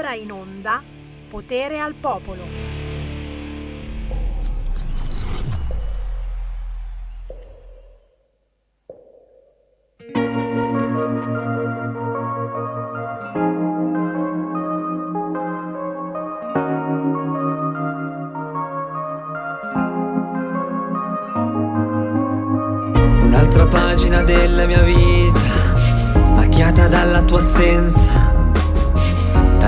ora in onda Potere al Popolo. Un'altra pagina della mia vita, macchiata dalla tua assenza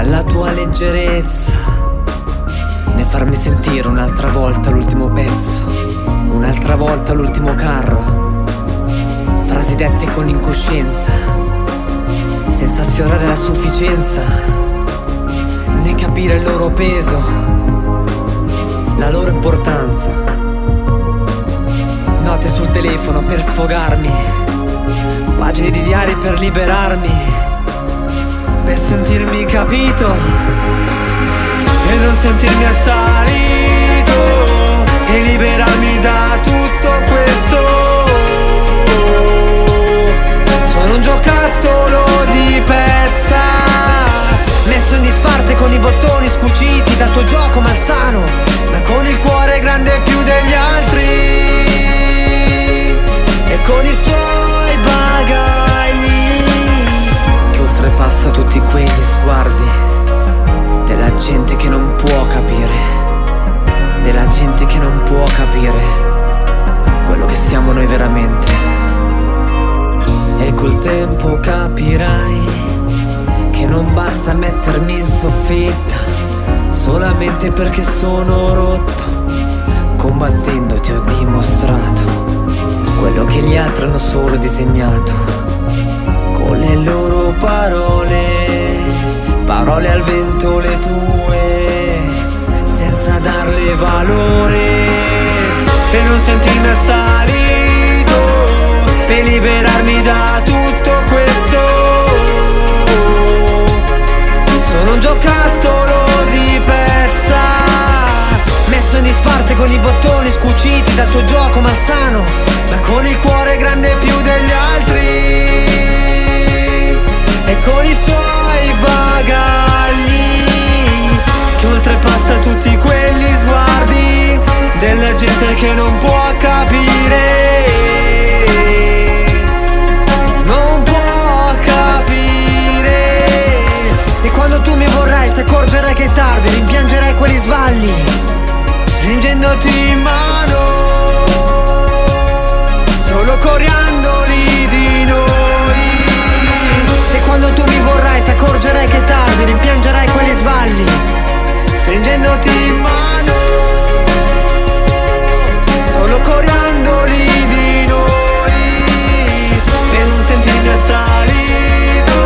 dalla tua leggerezza, né farmi sentire un'altra volta l'ultimo pezzo, un'altra volta l'ultimo carro, frasi dette con incoscienza, senza sfiorare la sufficienza, né capire il loro peso, la loro importanza. Note sul telefono per sfogarmi, pagine di diari per liberarmi per sentirmi capito e non sentirmi assalito e liberarmi da tutto questo. Sono un giocattolo di pezza, messo in disparte con i bottoni scuciti dal tuo gioco malsano, ma con il cuore grande più degli altri e con i suoi bagagli oltrepassa tutti quegli sguardi della gente che non può capire, della gente che non può capire quello che siamo noi veramente. E col tempo capirai che non basta mettermi in soffitta solamente perché sono rotto. Combattendo ti ho dimostrato quello che gli altri hanno solo disegnato con le loro parole, parole al vento le tue, senza darle valore, per non sentirmi assalito, per liberarmi da tutto questo. Sono un giocattolo di pezza, messo in disparte con i bottoni scuciti dal tuo gioco malsano, ma con il cuore grande più degli altri e con i suoi bagagli che oltrepassa tutti quegli sguardi della gente che non può capire. Non può capire. E quando tu mi vorrai ti accorgerai che è tardi rimpiangerai quegli sbagli stringendoti in mano solo coriandoli quando tu mi vorrai ti accorgerai che è tardi Rimpiangerai quegli sbagli. Stringendoti in mano Solo coriandoli di noi. Per non sentirmi assalito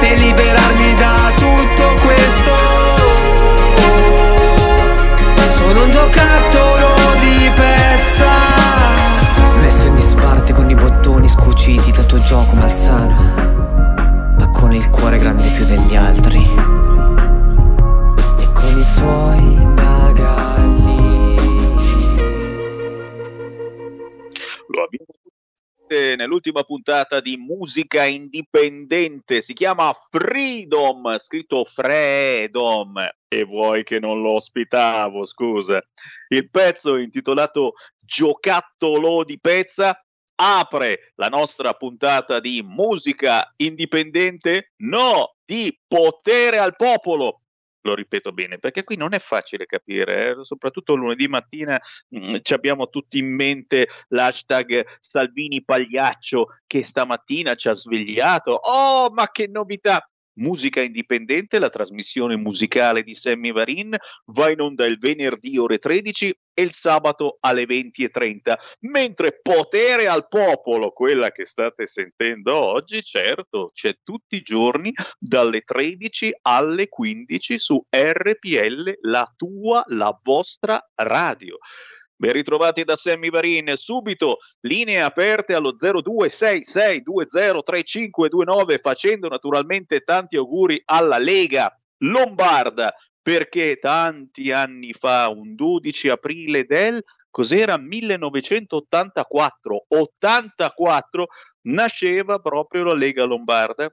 Per liberarmi da tutto questo. Sono un giocattolo di pezza. Messo in disparte con i bottoni scuciti dal tuo gioco malsano cuore grande più degli altri e con i suoi bagagli. Lo abbiamo nell'ultima puntata di musica indipendente, si chiama Freedom, scritto Freedom, e vuoi che non lo ospitavo, scusa. Il pezzo intitolato Giocattolo di pezza apre la nostra puntata di musica indipendente? No, di potere al popolo. Lo ripeto bene, perché qui non è facile capire, eh? soprattutto lunedì mattina mm, ci abbiamo tutti in mente l'hashtag Salvini Pagliaccio che stamattina ci ha svegliato. Oh, ma che novità! Musica Indipendente, la trasmissione musicale di Sammy Varin, va in onda il venerdì ore 13 e il sabato alle 20.30, mentre Potere al Popolo, quella che state sentendo oggi, certo, c'è tutti i giorni dalle 13 alle 15 su RPL, la tua, la vostra radio. Ben ritrovati da Sammy Varin, subito linee aperte allo 0266203529 facendo naturalmente tanti auguri alla Lega Lombarda. Perché tanti anni fa, un 12 aprile del cos'era? 1984, 84 nasceva proprio la Lega Lombarda.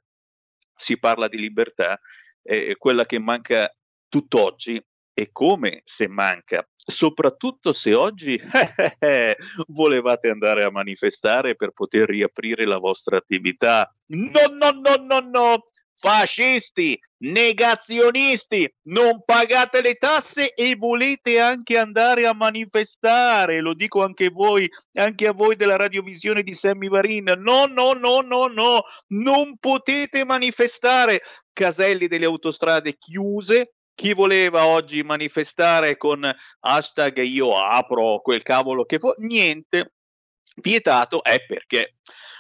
Si parla di libertà eh, quella che manca tutt'oggi e come se manca, soprattutto se oggi eh, eh, volevate andare a manifestare per poter riaprire la vostra attività. No, no, no, no, no, fascisti, negazionisti, non pagate le tasse e volete anche andare a manifestare, lo dico anche voi, anche a voi della radiovisione di Sammy Varin, no, no, no, no, no, non potete manifestare, caselli delle autostrade chiuse, chi voleva oggi manifestare con hashtag io apro quel cavolo che fu, niente, vietato è perché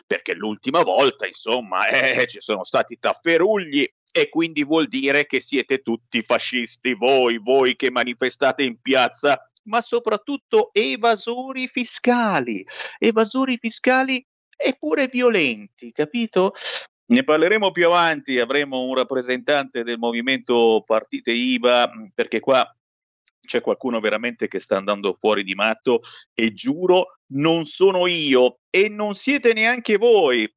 perché l'ultima volta, insomma, eh, ci sono stati tafferugli e quindi vuol dire che siete tutti fascisti voi, voi che manifestate in piazza, ma soprattutto evasori fiscali, evasori fiscali e pure violenti, capito? Ne parleremo più avanti, avremo un rappresentante del movimento partite IVA, perché qua c'è qualcuno veramente che sta andando fuori di matto e giuro non sono io e non siete neanche voi.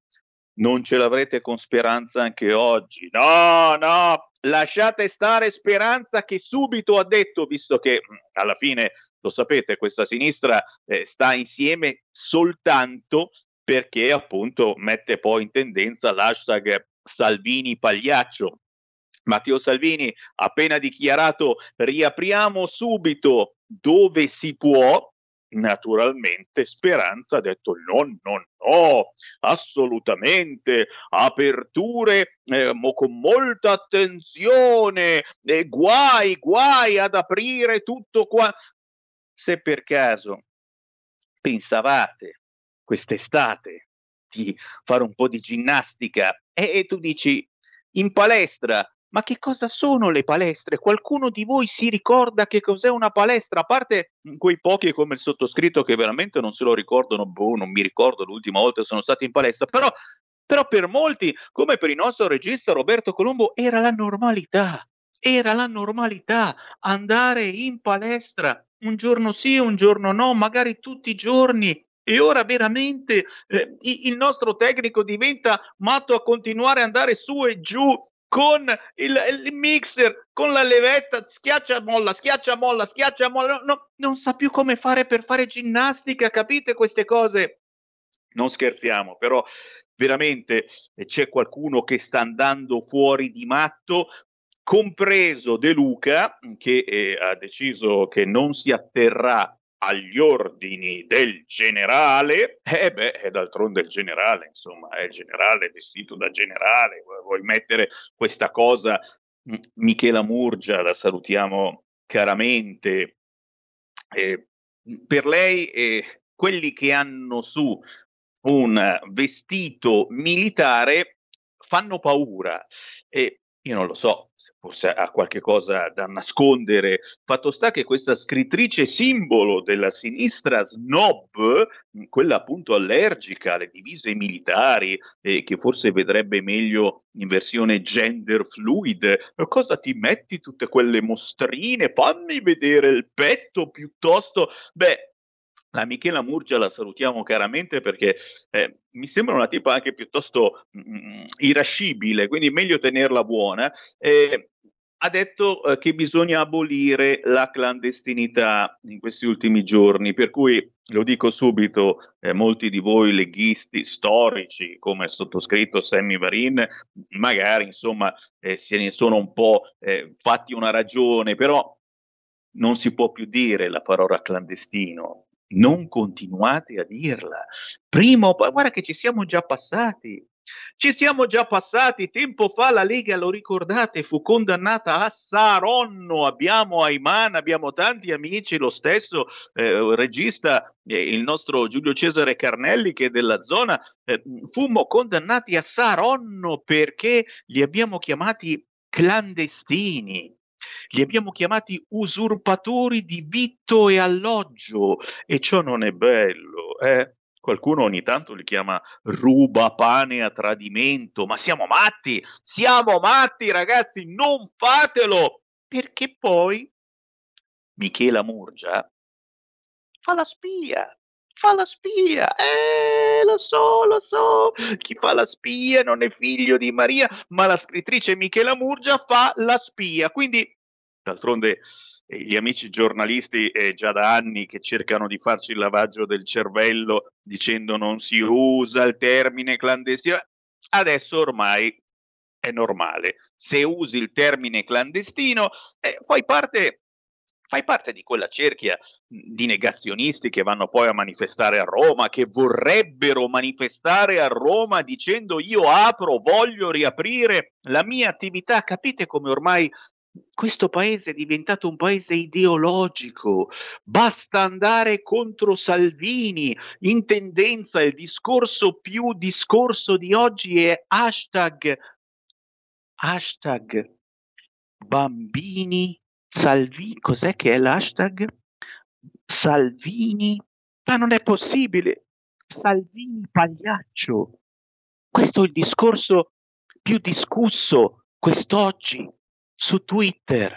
Non ce l'avrete con speranza anche oggi. No, no, lasciate stare speranza che subito ha detto, visto che mm, alla fine lo sapete, questa sinistra eh, sta insieme soltanto perché appunto mette poi in tendenza l'hashtag Salvini Pagliaccio. Matteo Salvini ha appena dichiarato riapriamo subito dove si può, naturalmente Speranza ha detto no, no, no, assolutamente, aperture eh, mo, con molta attenzione, e guai, guai ad aprire tutto qua. Se per caso pensavate quest'estate di fare un po' di ginnastica e, e tu dici in palestra ma che cosa sono le palestre? Qualcuno di voi si ricorda che cos'è una palestra? A parte quei pochi come il sottoscritto che veramente non se lo ricordano, boh, non mi ricordo l'ultima volta sono stato in palestra, però, però per molti, come per il nostro regista Roberto Colombo, era la normalità. Era la normalità andare in palestra un giorno sì, un giorno no, magari tutti i giorni, e ora veramente eh, il nostro tecnico diventa matto a continuare ad andare su e giù con il, il, mixer, con la levetta, schiaccia molla, schiaccia molla, schiaccia molla, no, non sa più come fare per fare ginnastica, capite queste cose? Non scherziamo, però veramente eh, c'è qualcuno che sta andando fuori di matto, compreso De Luca, che eh, ha deciso che non si atterrà agli ordini del generale, eh beh, d'altronde il generale, insomma, è il generale vestito da generale, vuoi mettere questa cosa, Michela Murgia, la salutiamo caramente, eh, per lei eh, quelli che hanno su un vestito militare fanno paura. E io non lo so, se forse ha qualche cosa da nascondere. Fatto sta che questa scrittrice simbolo della sinistra snob, quella appunto allergica alle divise militari, e che forse vedrebbe meglio in versione gender fluid, cosa ti metti tutte quelle mostrine? Fammi vedere il petto piuttosto. Beh, la Michela Murgia la salutiamo caramente perché eh, mi sembra una tipa anche piuttosto mh, mm, mm, irascibile, quindi meglio tenerla buona. Eh, ha detto eh, che bisogna abolire la clandestinità in questi ultimi giorni, per cui lo dico subito, eh, molti di voi leghisti storici, come sottoscritto Sammy Varin, magari insomma eh, se ne sono un po' eh, fatti una ragione, però non si può più dire la parola clandestino, non continuate a dirla. Prima o poi, guarda che ci siamo già passati. Ci siamo già passati, tempo fa la Lega, lo ricordate, fu condannata a Saronno, abbiamo Ayman, abbiamo tanti amici, lo stesso eh, regista, eh, il nostro Giulio Cesare Carnelli che è della zona, eh, fummo condannati a Saronno perché li abbiamo chiamati clandestini. Li abbiamo chiamati usurpatori di vitto e alloggio e ciò non è bello, eh? Qualcuno ogni tanto li chiama ruba pane a tradimento, ma siamo matti, siamo matti ragazzi, non fatelo, perché poi Michela Murgia fa la spia, fa la spia? Eh, lo so, lo so, chi fa la spia non è figlio di Maria, ma la scrittrice Michela Murgia fa la spia. Quindi, d'altronde, eh, gli amici giornalisti eh, già da anni che cercano di farci il lavaggio del cervello dicendo non si usa il termine clandestino, adesso ormai è normale. Se usi il termine clandestino, eh, fai parte fai parte di quella cerchia di negazionisti che vanno poi a manifestare a Roma, che vorrebbero manifestare a Roma dicendo io apro, voglio riaprire la mia attività. Capite come ormai questo paese è diventato un paese ideologico, basta andare contro Salvini, in tendenza il discorso più discorso di oggi è hashtag, hashtag bambini Salvini, cos'è che è l'hashtag? Salvini, ma non è possibile, Salvini pagliaccio. Questo è il discorso più discusso quest'oggi su Twitter.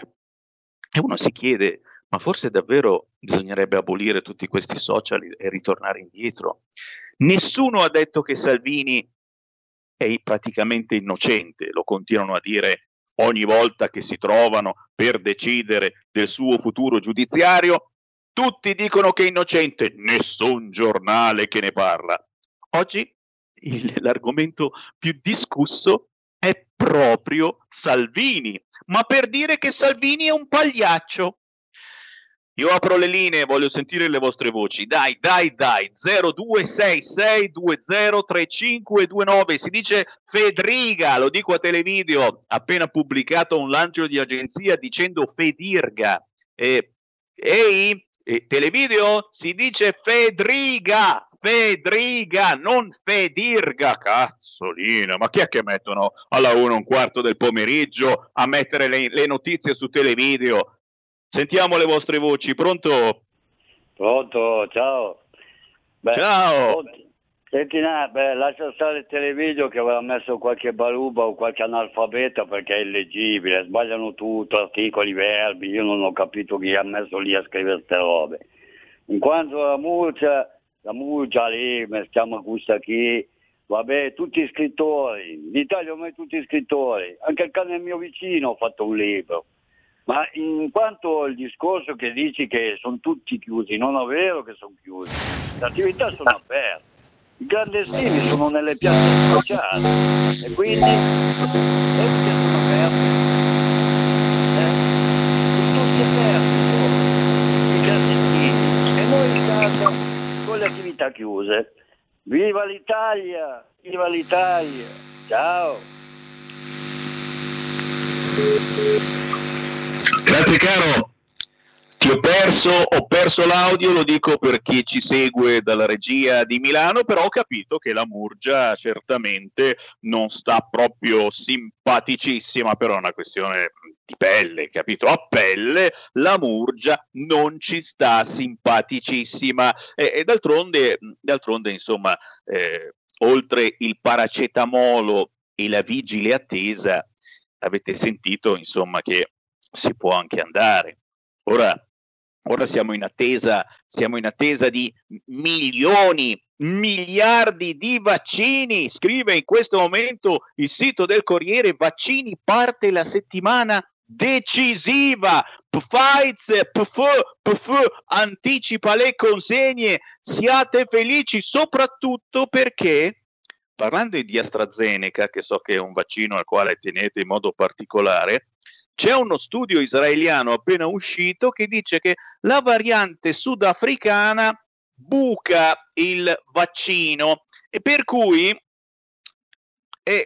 E uno si chiede, ma forse davvero bisognerebbe abolire tutti questi social e ritornare indietro? Nessuno ha detto che Salvini è praticamente innocente, lo continuano a dire ogni volta che si trovano per decidere del suo futuro giudiziario, tutti dicono che è innocente, nessun giornale che ne parla. Oggi il, l'argomento più discusso è proprio Salvini, ma per dire che Salvini è un pagliaccio. Io apro le linee, voglio sentire le vostre voci. Dai, dai, dai. 0266203529. Si dice Fedriga, lo dico a televideo. Appena pubblicato un lancio di agenzia dicendo Fedirga. Eh, ehi, eh, televideo si dice Fedriga. Fedriga, non Fedirga, cazzolina, ma chi è che mettono alla 1 un quarto del pomeriggio a mettere le, le notizie su televideo? Sentiamo le vostre voci, pronto? Pronto, ciao. Beh, ciao. Senti, no, beh, lascia stare il televideo che aveva messo qualche baluba o qualche analfabeta perché è illeggibile, sbagliano tutto, articoli, verbi, io non ho capito chi ha messo lì a scrivere queste robe. In quanto la Murcia, la Murcia lì, stiamo questa qui, vabbè, tutti scrittori, in Italia ormai tutti scrittori, anche il cane mio vicino ha fatto un libro. Ma in quanto al discorso che dici che sono tutti chiusi, non è vero che sono chiusi, le attività sono aperte, i clandestini sono nelle piazze sociali e quindi che sono aperti, eh? sono tutti aperti i clandestini e noi in casa con le attività chiuse. Viva l'Italia! Viva l'Italia! Ciao! Grazie caro. Ti ho perso, ho perso l'audio, lo dico per chi ci segue dalla regia di Milano, però ho capito che la Murgia certamente non sta proprio simpaticissima, però è una questione di pelle, capito? A pelle la Murgia non ci sta simpaticissima e, e d'altronde, d'altronde, insomma, eh, oltre il paracetamolo e la vigile attesa, avete sentito, insomma, che si può anche andare. Ora, ora siamo, in attesa, siamo in attesa di milioni, miliardi di vaccini. Scrive in questo momento il sito del Corriere, vaccini parte la settimana decisiva. Pfizer, PF, PF, anticipa le consegne. Siate felici soprattutto perché parlando di AstraZeneca, che so che è un vaccino al quale tenete in modo particolare, c'è uno studio israeliano appena uscito che dice che la variante sudafricana buca il vaccino e per cui è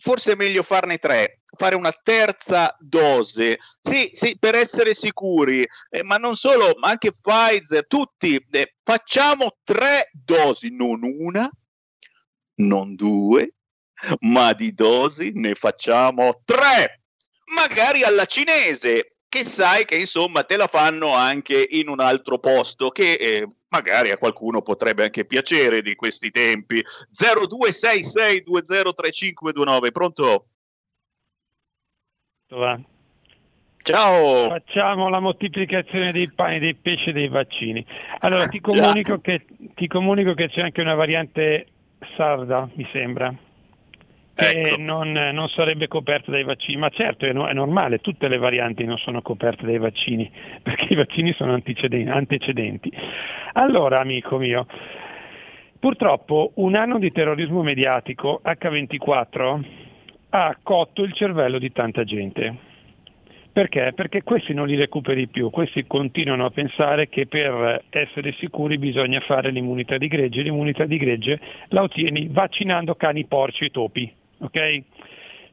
forse è meglio farne tre, fare una terza dose, sì, sì, per essere sicuri, eh, ma non solo, ma anche Pfizer, tutti, eh, facciamo tre dosi, non una, non due, ma di dosi ne facciamo tre magari alla cinese, che sai che insomma te la fanno anche in un altro posto che eh, magari a qualcuno potrebbe anche piacere di questi tempi. 0266203529, pronto? Va. Ciao! Facciamo la moltiplicazione dei pani, dei pesci e dei vaccini. Allora ti comunico, che, ti comunico che c'è anche una variante sarda, mi sembra, che ecco. non, non, sarebbe coperta dai vaccini. Ma certo, è, no, è, normale, tutte le varianti non sono coperte dai vaccini, perché i vaccini sono antecedenti. Allora, amico mio, purtroppo un anno di terrorismo mediatico H24 ha cotto il cervello di tanta gente perché? Perché questi non li recuperi più, questi continuano a pensare che per essere sicuri bisogna fare l'immunità di gregge, l'immunità di gregge la ottieni vaccinando cani, porci e topi. Okay?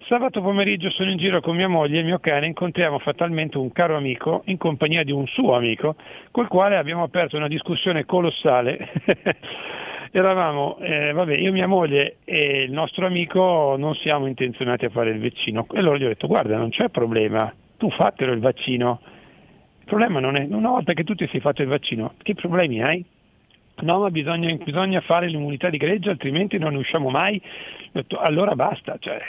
Sabato pomeriggio sono in giro con mia moglie e il mio cane, incontriamo fatalmente un caro amico in compagnia di un suo amico, col quale abbiamo aperto una discussione colossale. Eravamo, eh, vabbè, io, mia moglie e il nostro amico non siamo intenzionati a fare il vaccino e allora gli ho detto guarda non c'è problema, tu fatelo il vaccino. Il problema non è, una volta che tu ti sei fatto il vaccino, che problemi hai? No, ma bisogna, bisogna fare l'immunità di greggio, altrimenti non ne usciamo mai. Allora basta, cioè,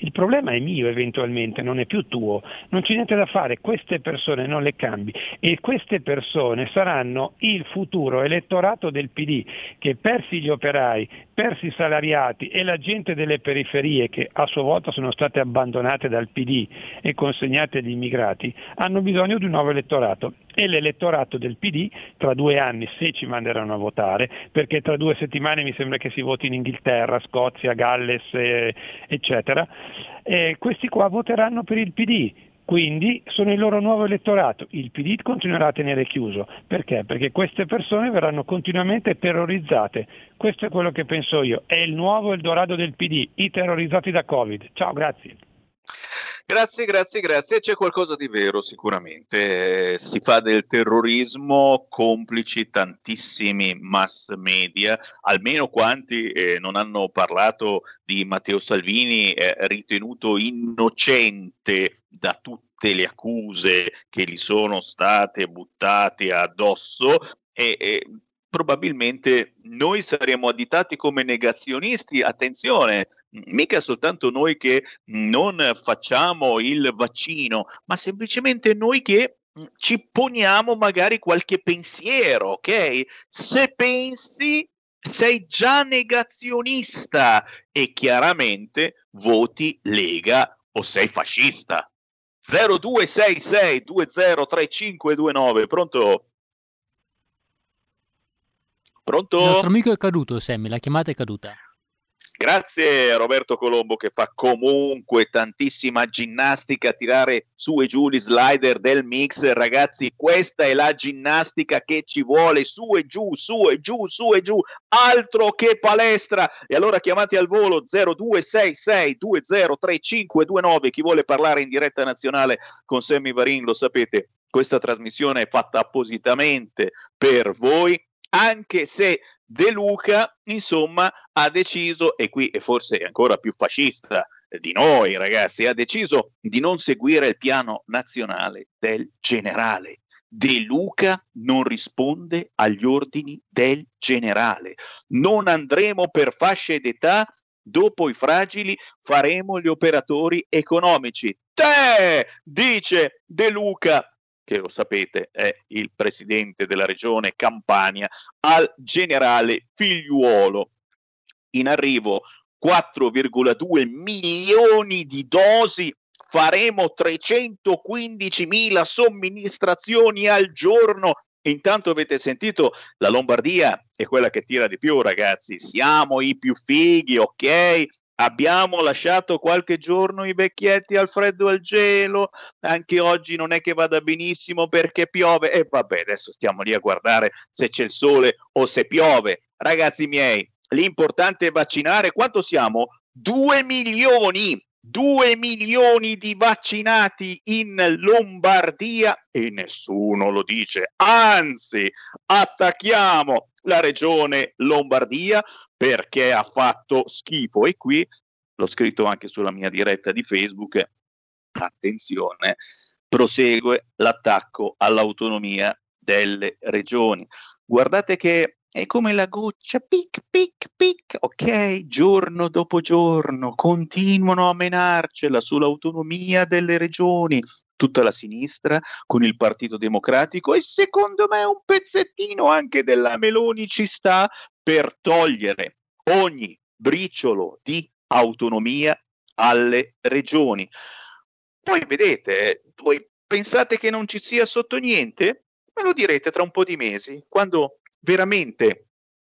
il problema è mio eventualmente, non è più tuo, non c'è niente da fare, queste persone non le cambi. E queste persone saranno il futuro elettorato del PD che persi gli operai, persi i salariati e la gente delle periferie che a sua volta sono state abbandonate dal PD e consegnate agli immigrati, hanno bisogno di un nuovo elettorato e l'elettorato del PD tra due anni, se ci manderanno a votare, perché tra due settimane mi sembra che si voti in Inghilterra, Scozia, Galles, eh, eccetera, eh, questi qua voteranno per il PD. Quindi sono il loro nuovo elettorato. Il PD continuerà a tenere chiuso. Perché? Perché queste persone verranno continuamente terrorizzate. Questo è quello che penso io. È il nuovo Eldorado del PD, i terrorizzati da Covid. Ciao, grazie. Grazie, grazie, grazie. C'è qualcosa di vero sicuramente. Si fa del terrorismo complici tantissimi mass media, almeno quanti eh, non hanno parlato di Matteo Salvini eh, ritenuto innocente da tutte le accuse che gli sono state buttate addosso e, e probabilmente noi saremo additati come negazionisti, attenzione, mica soltanto noi che non facciamo il vaccino, ma semplicemente noi che ci poniamo magari qualche pensiero, ok? Se pensi sei già negazionista e chiaramente voti Lega o sei fascista. 0266 203529, pronto? Pronto? Il nostro amico è caduto, Sammy, la chiamata è caduta. Grazie a Roberto Colombo che fa comunque tantissima ginnastica a tirare su e giù gli slider del mix. Ragazzi, questa è la ginnastica che ci vuole su e giù, su e giù, su e giù, altro che palestra. E allora chiamate al volo 0266 203529 chi vuole parlare in diretta nazionale con Sammy Varin, lo sapete. Questa trasmissione è fatta appositamente per voi anche se De Luca, insomma, ha deciso, e qui è forse ancora più fascista di noi ragazzi, ha deciso di non seguire il piano nazionale del generale. De Luca non risponde agli ordini del generale. Non andremo per fasce d'età, dopo i fragili faremo gli operatori economici. Te, dice De Luca, che lo sapete è il presidente della regione Campania, al generale Figliuolo. In arrivo 4,2 milioni di dosi, faremo 315 mila somministrazioni al giorno. Intanto avete sentito, la Lombardia è quella che tira di più, ragazzi. Siamo i più fighi, ok? Abbiamo lasciato qualche giorno i vecchietti al freddo e al gelo, anche oggi non è che vada benissimo perché piove e vabbè, adesso stiamo lì a guardare se c'è il sole o se piove. Ragazzi miei, l'importante è vaccinare. Quanto siamo? 2 milioni, 2 milioni di vaccinati in Lombardia e nessuno lo dice. Anzi, attacchiamo la regione Lombardia perché ha fatto schifo. E qui l'ho scritto anche sulla mia diretta di Facebook. Attenzione, prosegue l'attacco all'autonomia delle regioni. Guardate che è come la goccia, pic, pic, pic, ok, giorno dopo giorno, continuano a menarcela sull'autonomia delle regioni, tutta la sinistra con il Partito Democratico e secondo me un pezzettino anche della Meloni ci sta per togliere ogni briciolo di autonomia alle regioni. Poi vedete, voi pensate che non ci sia sotto niente? Me lo direte tra un po' di mesi, quando veramente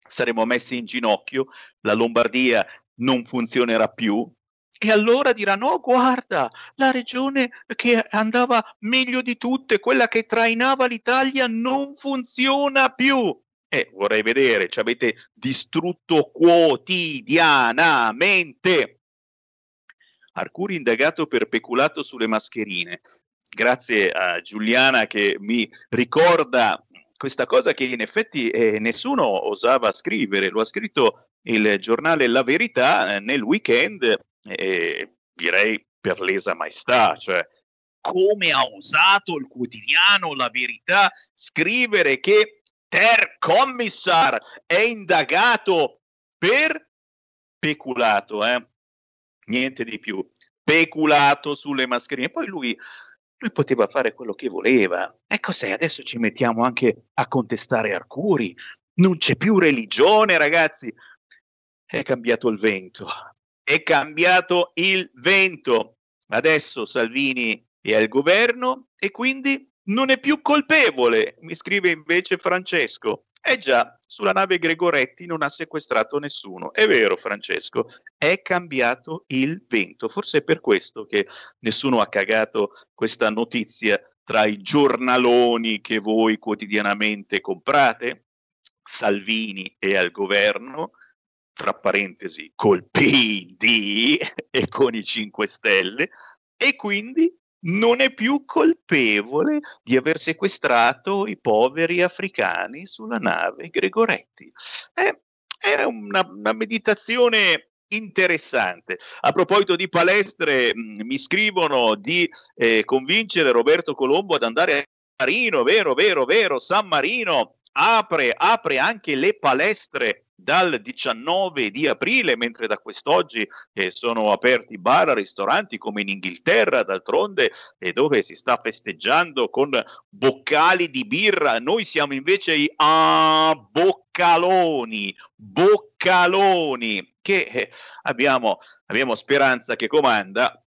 saremo messi in ginocchio, la Lombardia non funzionerà più. E allora diranno: Oh, guarda, la regione che andava meglio di tutte, quella che trainava l'Italia, non funziona più. Eh, vorrei vedere, ci avete distrutto quotidianamente. Arcuri indagato per peculato sulle mascherine. Grazie a Giuliana che mi ricorda questa cosa che in effetti eh, nessuno osava scrivere, lo ha scritto il giornale La Verità eh, nel weekend, eh, direi per lesa maestà, cioè come ha osato il quotidiano La Verità scrivere che Ter Commissar è indagato per peculato, eh? niente di più, peculato sulle mascherine. Poi lui lui poteva fare quello che voleva. E cos'è? Adesso ci mettiamo anche a contestare Arcuri. Non c'è più religione, ragazzi. È cambiato il vento. È cambiato il vento. Adesso Salvini è al governo e quindi non è più colpevole, mi scrive invece Francesco. Eh già, sulla nave Gregoretti non ha sequestrato nessuno. È vero, Francesco, è cambiato il vento. Forse è per questo che nessuno ha cagato questa notizia tra i giornaloni che voi quotidianamente comprate. Salvini è al governo, tra parentesi, col PD e con i 5 Stelle, e quindi non è più colpevole di aver sequestrato i poveri africani sulla nave Gregoretti. È, è una, una meditazione interessante. A proposito di palestre, mm, mi scrivono di eh, convincere Roberto Colombo ad andare a Marino, vero, vero, vero, San Marino apre, apre anche le palestre dal 19 di aprile, mentre da quest'oggi eh, sono aperti bar, ristoranti come in Inghilterra, d'altronde, e dove si sta festeggiando con boccali di birra. Noi siamo invece i ah, boccaloni, boccaloni, che eh, abbiamo, abbiamo speranza che comanda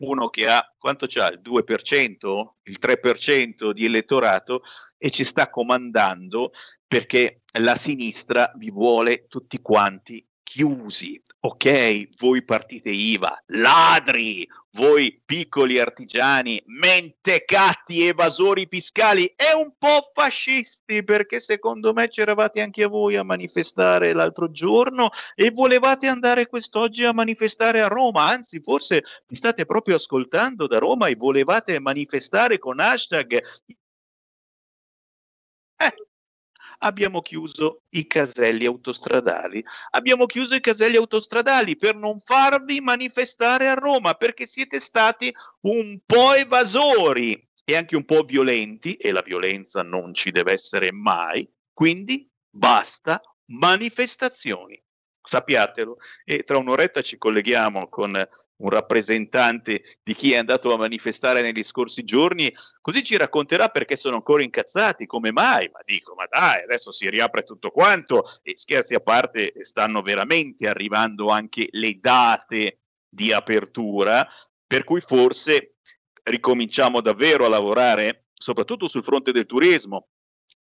uno che ha quanto c'ha? Il 2%, il 3% di elettorato e ci sta comandando perché la sinistra vi vuole tutti quanti chiusi. Ok, voi partite IVA, ladri, voi piccoli artigiani, mentecatti, evasori fiscali e un po' fascisti, perché secondo me c'eravate anche voi a manifestare l'altro giorno e volevate andare quest'oggi a manifestare a Roma, anzi forse mi state proprio ascoltando da Roma e volevate manifestare con hashtag eh, abbiamo chiuso i caselli autostradali. Abbiamo chiuso i caselli autostradali per non farvi manifestare a Roma perché siete stati un po' evasori e anche un po' violenti e la violenza non ci deve essere mai. Quindi basta manifestazioni. Sappiatelo e tra un'oretta ci colleghiamo con un rappresentante di chi è andato a manifestare negli scorsi giorni, così ci racconterà perché sono ancora incazzati, come mai, ma dico, ma dai, adesso si riapre tutto quanto e scherzi a parte, stanno veramente arrivando anche le date di apertura, per cui forse ricominciamo davvero a lavorare soprattutto sul fronte del turismo,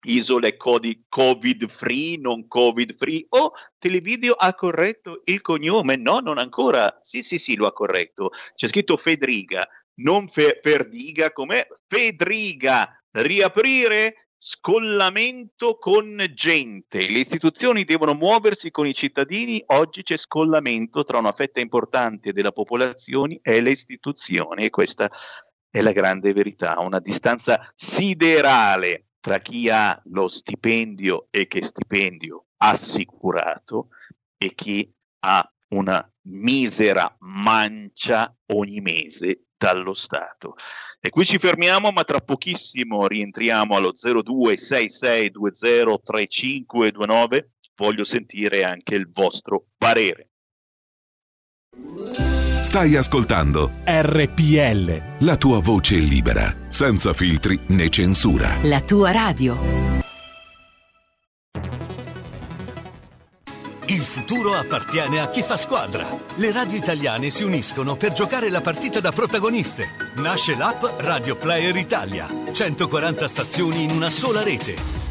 isole covid free, non covid free. Oh, Televideo ha corretto il cognome? No, non ancora. Sì, sì, sì, lo ha corretto. C'è scritto Fedriga, non Fe- Ferdiga, com'è? Fedriga. Riaprire scollamento con gente. Le istituzioni devono muoversi con i cittadini. Oggi c'è scollamento tra una fetta importante della popolazione e le istituzioni e questa è la grande verità, una distanza siderale tra chi ha lo stipendio e che stipendio assicurato e chi ha una misera mancia ogni mese dallo Stato. E qui ci fermiamo, ma tra pochissimo rientriamo allo 0266203529. Voglio sentire anche il vostro parere. Stai ascoltando RPL. La tua voce libera, senza filtri né censura. La tua radio. Il futuro appartiene a chi fa squadra. Le radio italiane si uniscono per giocare la partita da protagoniste. Nasce l'app Radio Player Italia. 140 stazioni in una sola rete.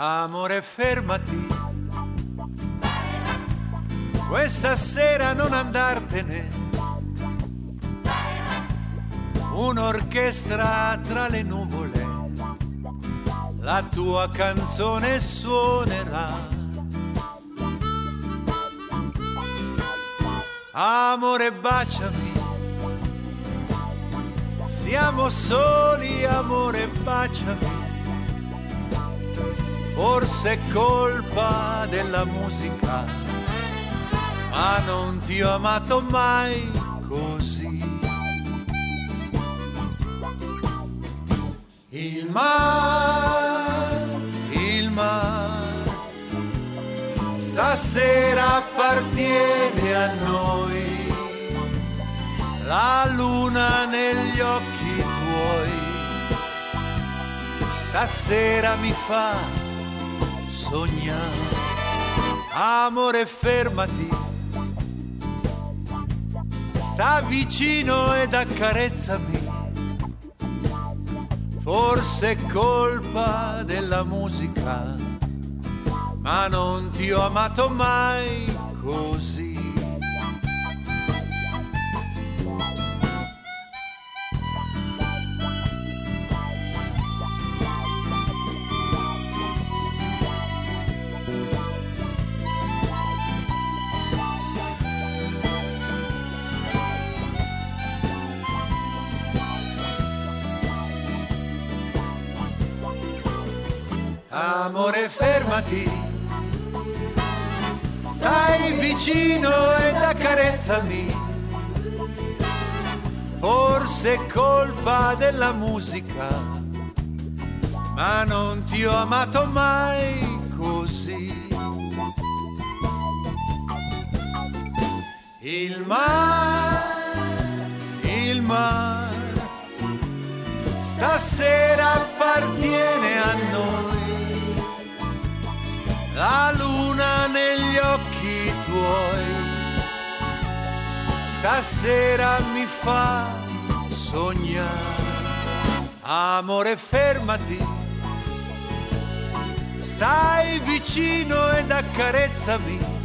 Amore, fermati. Questa sera non andartene. Un'orchestra tra le nuvole. La tua canzone suonerà. Amore, baciami. Siamo soli, amore, baciami. Forse è colpa della musica, ma non ti ho amato mai così. Il mare, il mare, stasera appartiene a noi. La luna negli occhi tuoi, stasera mi fa sognare. Amore, fermati. Sta vicino ed accarezzami. Forse è colpa della musica, ma non ti ho amato mai così. Amore, fermati. Stai vicino ed accarezzami. Forse è colpa della musica, ma non ti ho amato mai così. Il mare, il mare, stasera appartiene a noi la luna negli occhi tuoi. Stasera mi fa sognare, amore fermati, stai vicino ed accarezzami.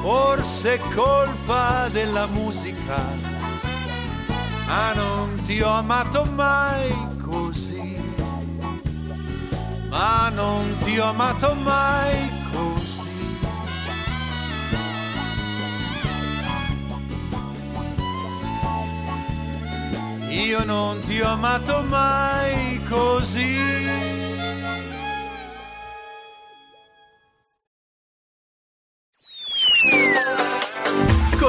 Forse è colpa della musica, ma non ti ho amato mai così ma non ti ho amato mai così. Io non ti ho amato mai così.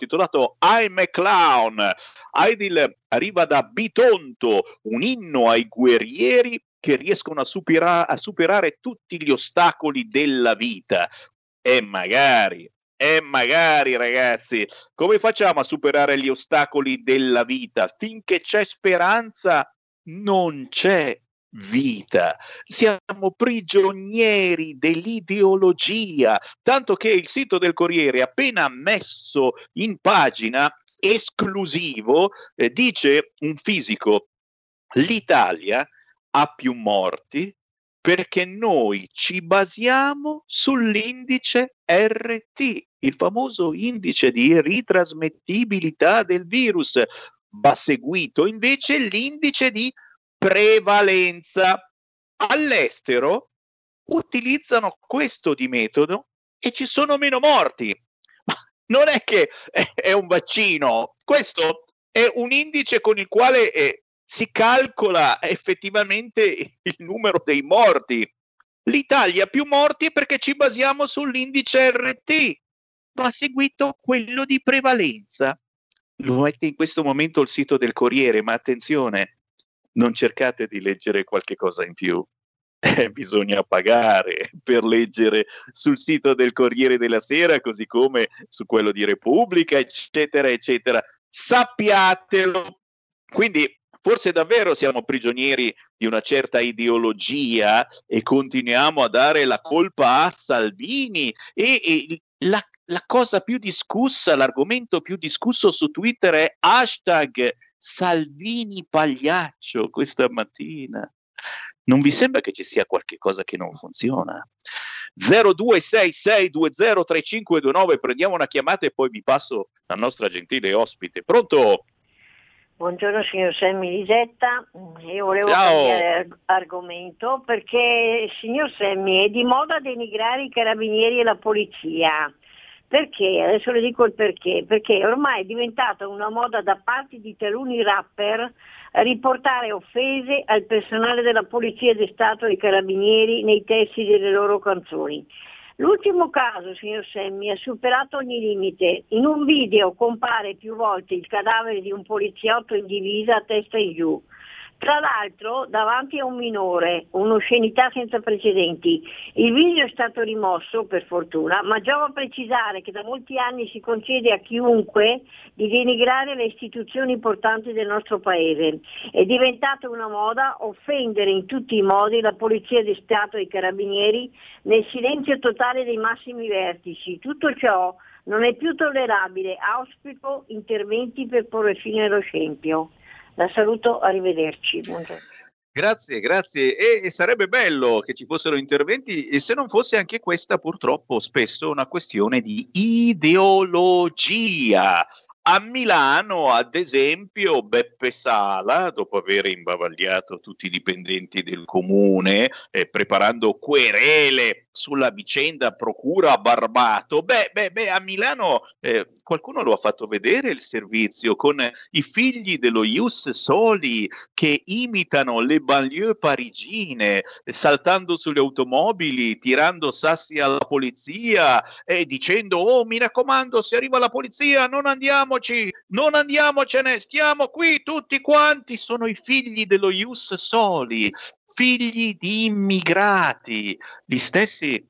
intitolato I'm a Clown. Aidil arriva da Bitonto, un inno ai guerrieri che riescono a, supera- a superare tutti gli ostacoli della vita. E magari e magari, ragazzi, come facciamo a superare gli ostacoli della vita? Finché c'è speranza, non c'è vita, siamo prigionieri dell'ideologia, tanto che il sito del Corriere appena messo in pagina esclusivo eh, dice un fisico l'Italia ha più morti perché noi ci basiamo sull'indice RT, il famoso indice di ritrasmettibilità del virus, va seguito invece l'indice di prevalenza. All'estero utilizzano questo di metodo e ci sono meno morti. Ma non è che è, un vaccino, questo è un indice con il quale eh, si calcola effettivamente il numero dei morti. L'Italia ha più morti perché ci basiamo sull'indice RT, va seguito quello di prevalenza. Lo mette in questo momento il sito del Corriere, ma attenzione, non cercate di leggere qualche cosa in più. Eh, bisogna pagare per leggere sul sito del Corriere della Sera, così come su quello di Repubblica, eccetera, eccetera. Sappiatelo. Quindi forse davvero siamo prigionieri di una certa ideologia e continuiamo a dare la colpa a Salvini e, e la, la cosa più discussa, l'argomento più discusso su Twitter è hashtag Salvini Pagliaccio questa mattina. Non vi sembra che ci sia qualche cosa che non funziona? 0266203529, prendiamo una chiamata e poi vi passo la nostra gentile ospite. Pronto? Buongiorno signor Semmi Lisetta, io volevo Ciao. cambiare arg- argomento perché signor Semmi è di moda denigrare i carabinieri e la polizia. Perché? Adesso le dico il perché. Perché ormai è diventata una moda da parte di taluni rapper riportare offese al personale della Polizia di Stato e dei Carabinieri nei testi delle loro canzoni. L'ultimo caso, signor Semmi, ha superato ogni limite. In un video compare più volte il cadavere di un poliziotto in divisa a testa in giù. Tra l'altro davanti a un minore, un'oscenità senza precedenti. Il video è stato rimosso, per fortuna, ma giova precisare che da molti anni si concede a chiunque di denigrare le istituzioni importanti del nostro Paese. È diventata una moda offendere in tutti i modi la Polizia di Stato e i Carabinieri nel silenzio totale dei massimi vertici. Tutto ciò non è più tollerabile. Auspico interventi per porre fine allo scempio. La saluto, arrivederci. Buongiorno. Grazie, grazie. E, e sarebbe bello che ci fossero interventi, e se non fosse anche questa purtroppo spesso una questione di ideologia. A Milano, ad esempio, Beppe Sala, dopo aver imbavagliato tutti i dipendenti del comune, eh, preparando querele sulla vicenda Procura Barbato, beh, beh, beh a Milano eh, qualcuno lo ha fatto vedere il servizio con i figli dello Ius Soli che imitano le banlieue parigine, saltando sulle automobili, tirando sassi alla polizia e dicendo oh mi raccomando se arriva la polizia non andiamoci, non andiamocene, stiamo qui tutti quanti, sono i figli dello Ius Soli, figli di immigrati, gli stessi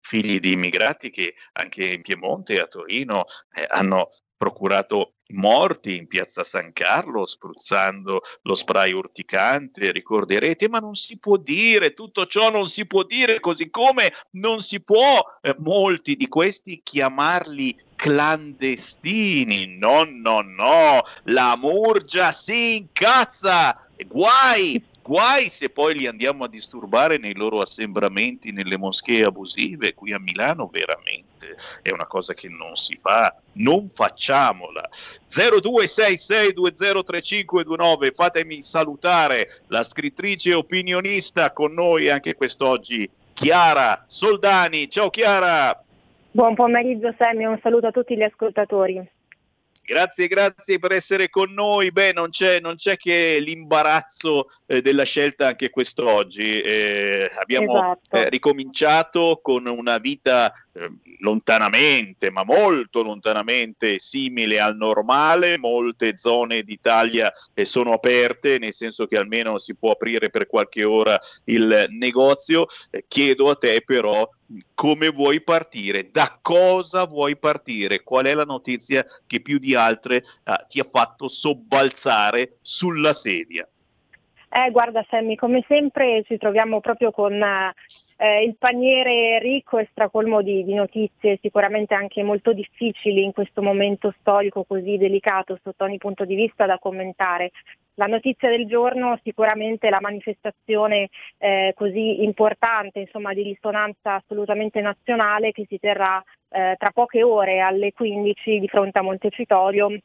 figli di immigrati che anche in Piemonte e a Torino eh, hanno procurato morti in piazza San Carlo spruzzando lo spray urticante, ricorderete, ma non si può dire, tutto ciò non si può dire, così come non si può eh, molti di questi chiamarli clandestini. No, no, no, la Murgia si incazza, guai, guai se poi li andiamo a disturbare nei loro assembramenti nelle moschee abusive qui a Milano, veramente è una cosa che non si fa, non facciamola. 0266203529, fatemi salutare la scrittrice opinionista con noi anche quest'oggi, Chiara Soldani. Ciao Chiara! Buon pomeriggio Sammy, un saluto a tutti gli ascoltatori. Grazie, grazie per essere con noi. Beh, non c'è, non c'è che l'imbarazzo eh, della scelta anche quest'oggi. Eh, abbiamo Esatto. eh, ricominciato con una vita lontanamente, ma molto lontanamente simile al normale. Molte zone d'Italia eh, sono aperte, nel senso che almeno si può aprire per qualche ora il negozio. Eh, chiedo a te però come vuoi partire, da cosa vuoi partire, qual è la notizia che più di altre eh, ti ha fatto sobbalzare sulla sedia. Eh, guarda Sammy, come sempre ci troviamo proprio con eh, il paniere ricco e stracolmo di, di, notizie, sicuramente anche molto difficili in questo momento storico così delicato sotto ogni punto di vista da commentare. La notizia del giorno sicuramente la manifestazione eh, così importante, insomma di risonanza assolutamente nazionale che si terrà eh, tra poche ore alle 15 di fronte a Montecitorio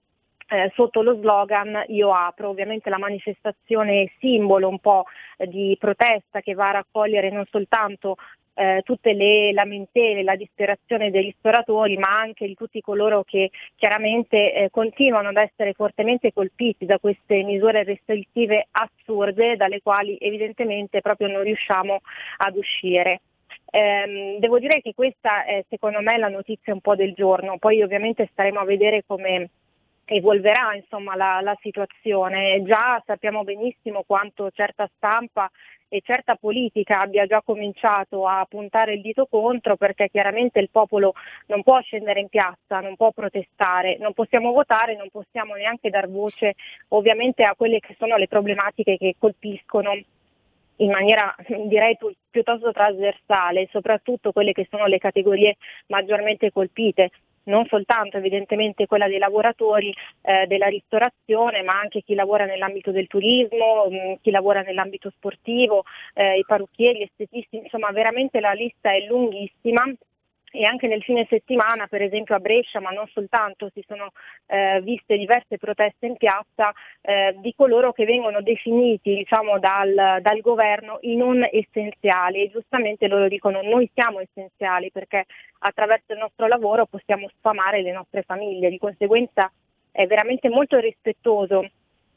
eh, sotto lo slogan Io apro, ovviamente la manifestazione simbolo un po' di protesta che va a raccogliere non soltanto eh, tutte le lamentele, la disperazione dei ristoratori, ma anche di tutti coloro che chiaramente eh, continuano ad essere fortemente colpiti da queste misure restrittive assurde dalle quali evidentemente proprio non riusciamo ad uscire. Eh, devo dire che questa è secondo me la notizia un po' del giorno, poi ovviamente staremo a vedere come evolverà insomma, la, la situazione. Già sappiamo benissimo quanto certa stampa e certa politica abbia già cominciato a puntare il dito contro perché chiaramente il popolo non può scendere in piazza, non può protestare, non possiamo votare, non possiamo neanche dar voce ovviamente a quelle che sono le problematiche che colpiscono in maniera direi piuttosto trasversale, soprattutto quelle che sono le categorie maggiormente colpite non soltanto evidentemente quella dei lavoratori eh, della ristorazione, ma anche chi lavora nell'ambito del turismo, mh, mm, chi lavora nell'ambito sportivo, eh, i parrucchieri, gli estetisti, insomma veramente la lista è lunghissima e anche nel fine settimana, per esempio a Brescia, ma non soltanto, si sono eh, viste diverse proteste in piazza eh, di coloro che vengono definiti diciamo, dal, dal, governo i non essenziali e giustamente loro dicono noi siamo essenziali perché attraverso il nostro lavoro possiamo sfamare le nostre famiglie, di conseguenza è veramente molto rispettoso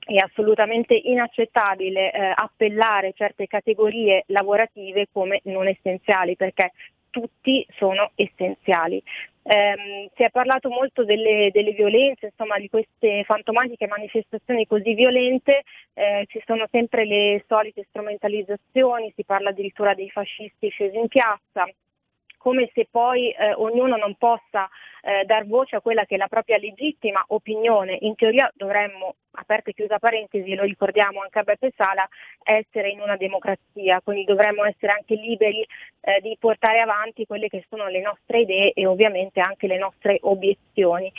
è assolutamente inaccettabile eh, appellare certe categorie lavorative come non essenziali perché tutti sono essenziali. Eh, si è parlato molto delle, delle, violenze, insomma di queste fantomatiche manifestazioni così violente, eh, ci sono sempre le solite strumentalizzazioni, si parla addirittura dei fascisti scesi in piazza, come se poi eh, ognuno non possa eh, dar voce a quella che è la propria legittima opinione. In teoria dovremmo, aperta e chiusa parentesi, lo ricordiamo anche a Beppe Sala, essere in una democrazia, quindi dovremmo essere anche liberi eh, di portare avanti quelle che sono le nostre idee e ovviamente anche le nostre obiezioni.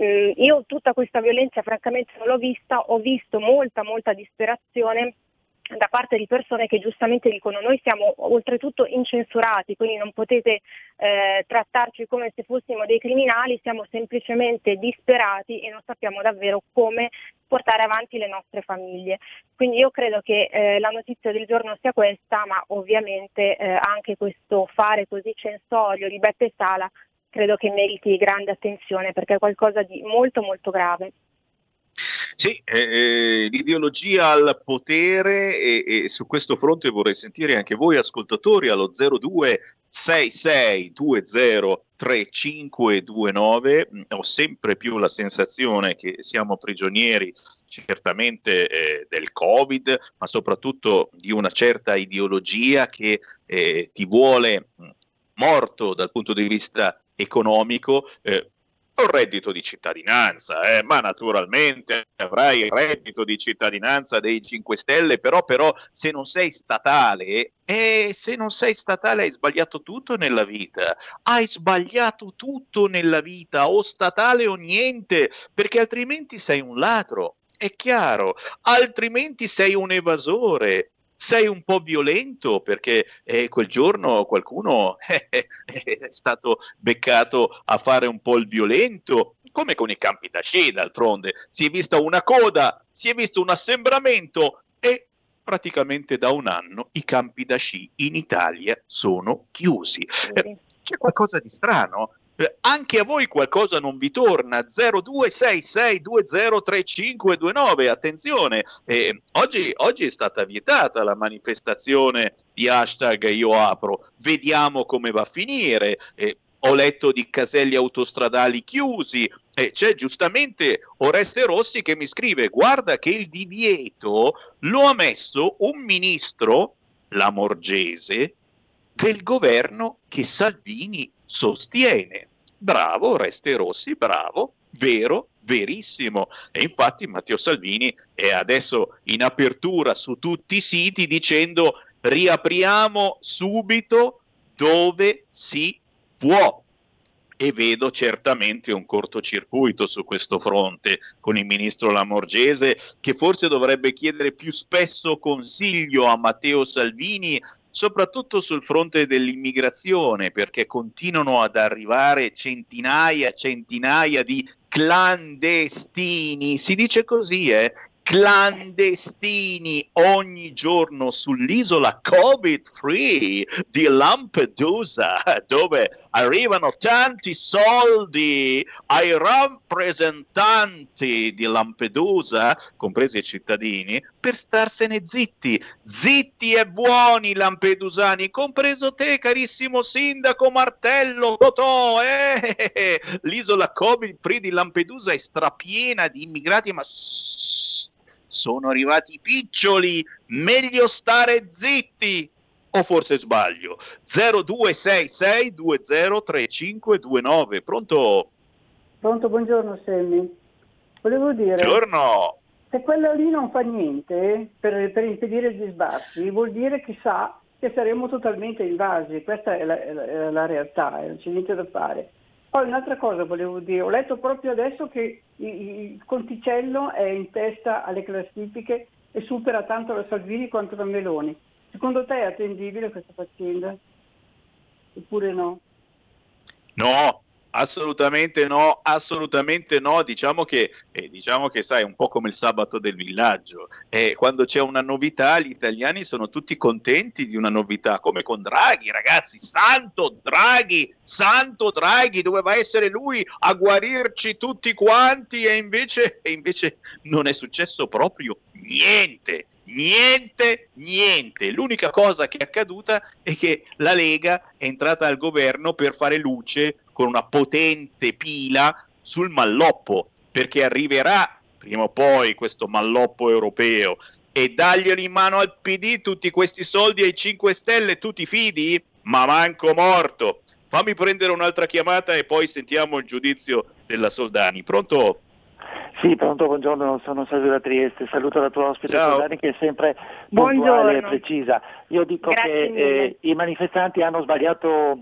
Mm, io tutta questa violenza francamente non l'ho vista, ho visto molta molta disperazione da parte di persone che giustamente dicono noi siamo oltretutto incensurati, quindi non potete eh, trattarci come se fossimo dei criminali, siamo semplicemente disperati e non sappiamo davvero come portare avanti le nostre famiglie. Quindi io credo che eh, la notizia del giorno sia questa, ma ovviamente eh, anche questo fare così censorio di Beppe Sala credo che meriti grande attenzione perché è qualcosa di molto molto grave. Sì, eh, l'ideologia al potere e, e, su questo fronte vorrei sentire anche voi ascoltatori allo 0266203529. Mm, ho sempre più la sensazione che siamo prigionieri certamente eh, del Covid, ma soprattutto di una certa ideologia che eh, ti vuole mm, morto dal punto di vista economico, eh, un reddito di cittadinanza, eh, ma naturalmente avrai il reddito di cittadinanza dei 5 Stelle, però, però se non sei statale, eh, se non sei statale hai sbagliato tutto nella vita, hai sbagliato tutto nella vita, o statale o niente, perché altrimenti sei un ladro, è chiaro, altrimenti sei un evasore, sei un po' violento perché eh, quel giorno qualcuno eh, è stato beccato a fare un po' il violento, come con i campi da sci d'altronde. Si è vista una coda, si è visto un assembramento e praticamente da un anno i campi da sci in Italia sono chiusi. Eh, c'è qualcosa di strano? Eh, anche a voi qualcosa non vi torna. 0266203529 attenzione eh, oggi, oggi, è stata vietata la manifestazione di hashtag io apro. Vediamo come va a finire. Eh, ho letto di caselli autostradali chiusi. E c'è giustamente Oreste Rossi che mi scrive guarda che il divieto lo ha messo un ministro la Morgese del governo che Salvini sostiene. Bravo, Reste Rossi, bravo, vero, verissimo. E infatti Matteo Salvini è adesso in apertura su tutti i siti dicendo riapriamo subito dove si può. E vedo certamente un cortocircuito su questo fronte con il ministro Lamorgese che forse dovrebbe chiedere più spesso consiglio a Matteo Salvini soprattutto sul fronte dell'immigrazione, perché continuano ad arrivare centinaia e centinaia di clandestini, si dice così, eh? clandestini ogni giorno sull'isola covid-free di Lampedusa, dove arrivano tanti soldi ai rappresentanti di Lampedusa, compresi i cittadini, per starsene zitti, zitti e buoni lampedusani, compreso te carissimo sindaco Martello Totò, eh? l'isola covid-free di Lampedusa è strapiena di immigrati, ma sono arrivati i piccioli, meglio stare zitti. O forse sbaglio? 0266203529. Pronto? Pronto, buongiorno Sammy. Volevo dire, Buongiorno. se quello lì non fa niente per, per impedire gli sbarchi, vuol dire chissà che saremo totalmente invasi. Questa è la, è la- è la realtà, eh, non c'è niente da fare. Poi un'altra cosa volevo dire, ho letto proprio adesso che il Conticello è in testa alle classifiche e supera tanto la Salvini quanto la Meloni. Secondo te è attendibile questa faccenda? Oppure no? No, assolutamente no, assolutamente no. Diciamo che, eh, diciamo che sai, è un po' come il sabato del villaggio. Eh, quando c'è una novità, gli italiani sono tutti contenti di una novità, come con Draghi, ragazzi. Santo Draghi, santo Draghi, doveva essere lui a guarirci tutti quanti e invece, e invece non è successo proprio niente. Niente, niente. L'unica cosa che è accaduta è che la Lega è entrata al governo per fare luce con una potente pila sul malloppo, perché arriverà prima o poi questo malloppo europeo e darglieli in mano al PD tutti questi soldi ai 5 Stelle, tu ti fidi? Ma manco morto. Fammi prendere un'altra chiamata e poi sentiamo il giudizio della Soldani. Pronto? Sì, pronto, buongiorno, sono Sergio da Trieste, saluto la tua ospite. Soldani che è sempre puntuale e precisa. Io dico Grazie che eh, i manifestanti hanno sbagliato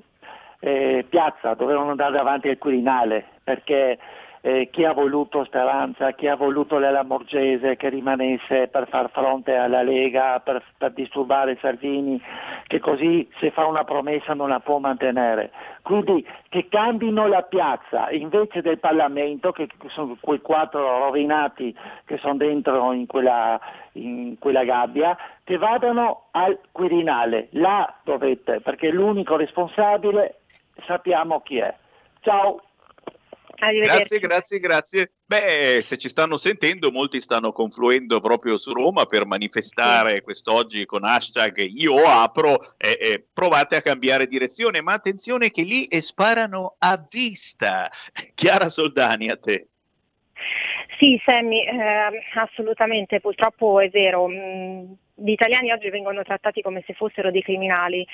eh, piazza, dovevano andare davanti al Quirinale perché eh, chi ha voluto Speranza, chi ha voluto Lela Morgese che rimanesse per far fronte alla Lega, per, per disturbare Salvini, che così se fa una promessa non la può mantenere. Quindi che cambino la piazza invece del Parlamento, che sono quei quattro rovinati che sono dentro in quella, in quella gabbia, che vadano al Quirinale, là dovete, perché l'unico responsabile sappiamo chi è. Ciao! Grazie, grazie, grazie. Beh, se ci stanno sentendo, molti stanno confluendo proprio su Roma per manifestare quest'oggi con hashtag io apro e, e provate a cambiare direzione, ma attenzione che lì sparano a vista. Chiara Soldani, a te. Sì, Sammy, eh, assolutamente, purtroppo è vero. mm, Gli italiani oggi vengono trattati come se fossero dei criminali.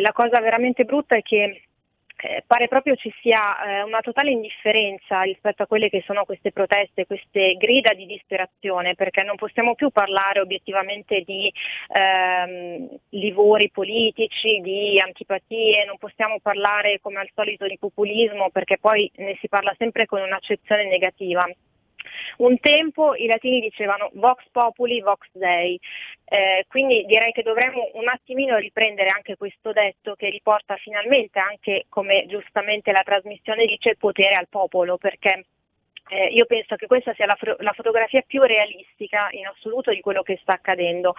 La cosa veramente brutta è che eh, pare proprio ci sia eh, una totale indifferenza rispetto a quelle che sono queste proteste, queste grida di disperazione, perché non possiamo più parlare obiettivamente di ehm, livori politici, di antipatie, non possiamo parlare come al solito di populismo, perché poi ne si parla sempre con un'accezione negativa. Un tempo i latini dicevano Vox Populi, Vox Dei, eh, quindi direi che dovremmo un attimino riprendere anche questo detto che riporta finalmente anche, come giustamente la trasmissione dice, potere al popolo, perché eh, io penso che questa sia la, la fotografia più realistica in assoluto di quello che sta accadendo.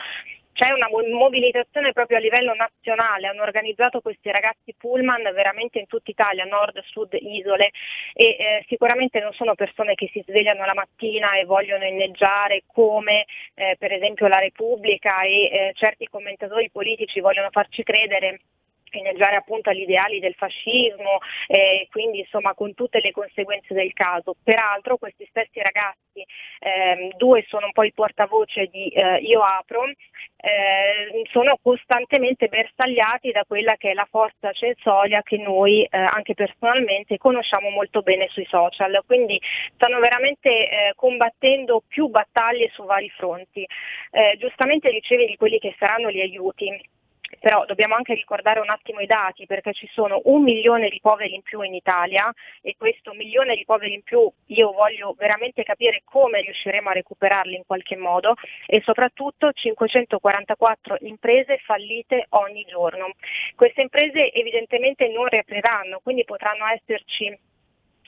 C'è una mo- mobilitazione proprio a livello nazionale, hanno organizzato questi ragazzi pullman veramente in tutta Italia, nord, sud, isole e eh, sicuramente non sono persone che si svegliano la mattina e vogliono inneggiare come eh, per esempio la Repubblica e eh, certi commentatori politici vogliono farci credere fineggiare appunto agli ideali del fascismo, eh, quindi insomma con tutte le conseguenze del caso. Peraltro questi stessi ragazzi, ehm, due sono un po' i portavoce di eh, Io Apro, eh, sono costantemente bersagliati da quella che è la forza censoria che noi eh, anche personalmente conosciamo molto bene sui social, quindi stanno veramente eh, combattendo più battaglie su vari fronti. Eh, giustamente ricevi di quelli che saranno gli aiuti però dobbiamo anche ricordare un attimo i dati perché ci sono un milione di poveri in più in Italia e questo milione di poveri in più io voglio veramente capire come riusciremo a recuperarli in qualche modo e soprattutto 544 imprese fallite ogni giorno. Queste imprese evidentemente non riapriranno, quindi potranno esserci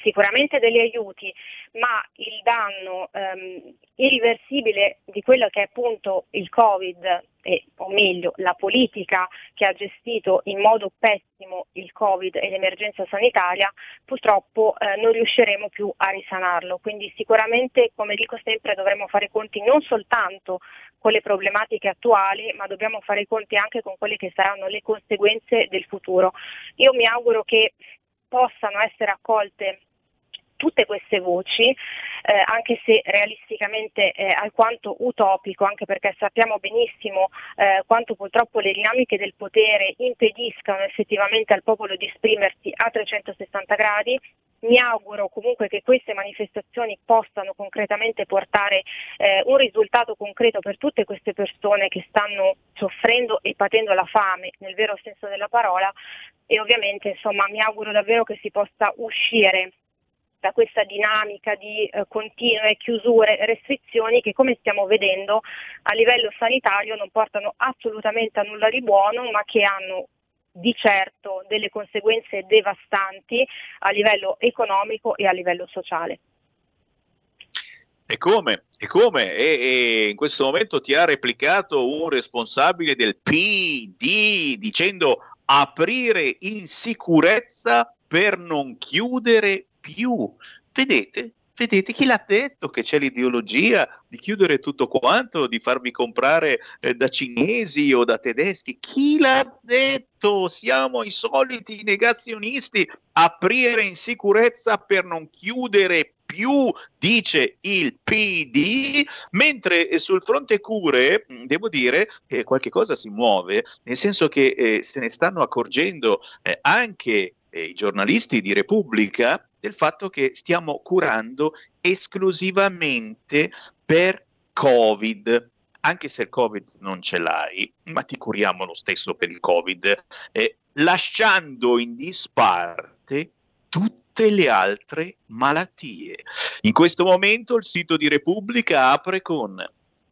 sicuramente degli aiuti, ma il danno ehm, irriversibile di quello che è appunto il Covid, e, o meglio la politica che ha gestito in modo pessimo il Covid e l'emergenza sanitaria, purtroppo eh, non riusciremo più a risanarlo. Quindi sicuramente, come dico sempre, dovremo fare conti non soltanto con le problematiche attuali, ma dobbiamo fare i conti anche con quelle che saranno le conseguenze del futuro. Io mi auguro che possano essere accolte tutte queste voci, eh, anche se realisticamente è alquanto utopico, anche perché sappiamo benissimo eh, quanto purtroppo le dinamiche del potere impediscano effettivamente al popolo di esprimersi a 360 gradi. Mi auguro comunque che queste manifestazioni possano concretamente portare eh, un risultato concreto per tutte queste persone che stanno soffrendo e patendo la fame nel vero senso della parola e ovviamente insomma mi auguro davvero che si possa uscire da questa dinamica di eh, continue chiusure e restrizioni che come stiamo vedendo a livello sanitario non portano assolutamente a nulla di buono ma che hanno di certo delle conseguenze devastanti a livello economico e a livello sociale. E come? E come? E, e in questo momento ti ha replicato un responsabile del PD dicendo aprire in sicurezza per non chiudere più. Vedete? Vedete chi l'ha detto che c'è l'ideologia di chiudere tutto quanto, di farvi comprare eh, da cinesi o da tedeschi? Chi l'ha detto? Siamo i soliti negazionisti. Aprire in sicurezza per non chiudere più, dice il PD, mentre sul fronte cure devo dire che qualche cosa si muove, nel senso che eh, se ne stanno accorgendo eh, anche eh, i giornalisti di Repubblica del fatto che stiamo curando esclusivamente per Covid. Anche se il Covid non ce l'hai, ma ti curiamo lo stesso per il Covid, eh, lasciando in disparte tutte le altre malattie. In questo momento il sito di Repubblica apre con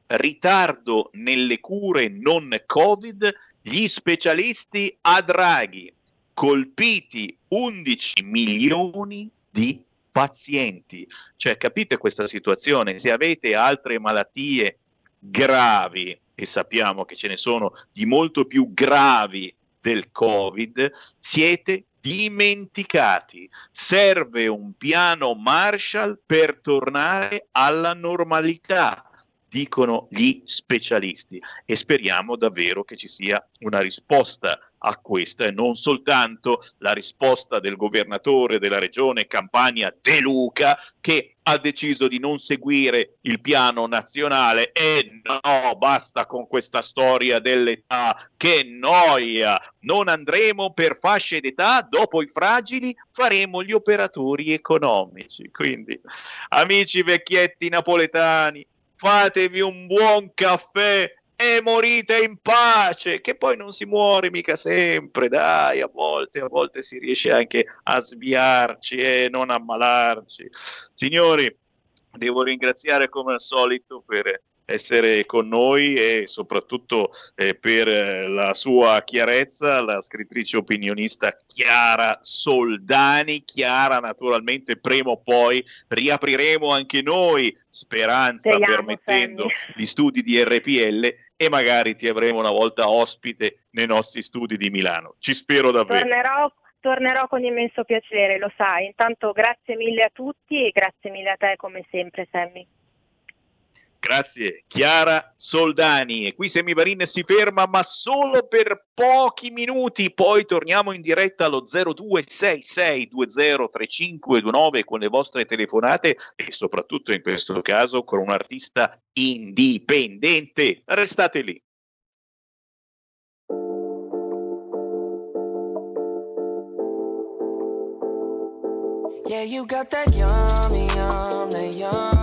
ritardo nelle cure non Covid, gli specialisti a Draghi, colpiti 11 milioni di pazienti. Cioè, capite questa situazione? Se avete altre malattie gravi, e sappiamo che ce ne sono di molto più gravi del Covid, siete dimenticati. Serve un piano Marshall per tornare alla normalità dicono gli specialisti e speriamo davvero che ci sia una risposta a questa e non soltanto la risposta del governatore della regione Campania De Luca che ha deciso di non seguire il piano nazionale e no, basta con questa storia dell'età, che noia, non andremo per fasce d'età, dopo i fragili faremo gli operatori economici. Quindi, amici vecchietti napoletani, fatevi un buon caffè e morite in pace, che poi non si muore mica sempre, dai, a volte, a volte si riesce anche a sviarci e non ammalarci. Signori, devo ringraziare come al solito per essere con noi e soprattutto eh, per la sua chiarezza, la scrittrice opinionista Chiara Soldani. Chiara, naturalmente, prima o poi riapriremo anche noi, speranza Speriamo, permettendo, Sammy. gli studi di RPL e magari ti avremo una volta ospite nei nostri studi di Milano. Ci spero davvero. Tornerò, tornerò con immenso piacere, lo sai. Intanto grazie mille a tutti e grazie mille a te come sempre, Sammy. Grazie, Chiara Soldani. E qui Semivarin si ferma, ma solo per pochi minuti. Poi torniamo in diretta allo 0266203529 con le vostre telefonate e soprattutto in questo caso con un artista indipendente. Restate lì. Yeah, you got that yummy, yum, that yum,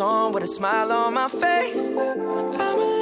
on with a smile on my face. I'm elated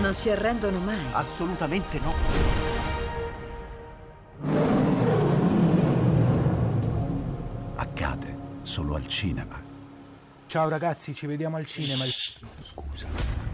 Non si arrendono mai. Assolutamente no. Accade solo al cinema. Ciao ragazzi, ci vediamo al cinema. Scusa.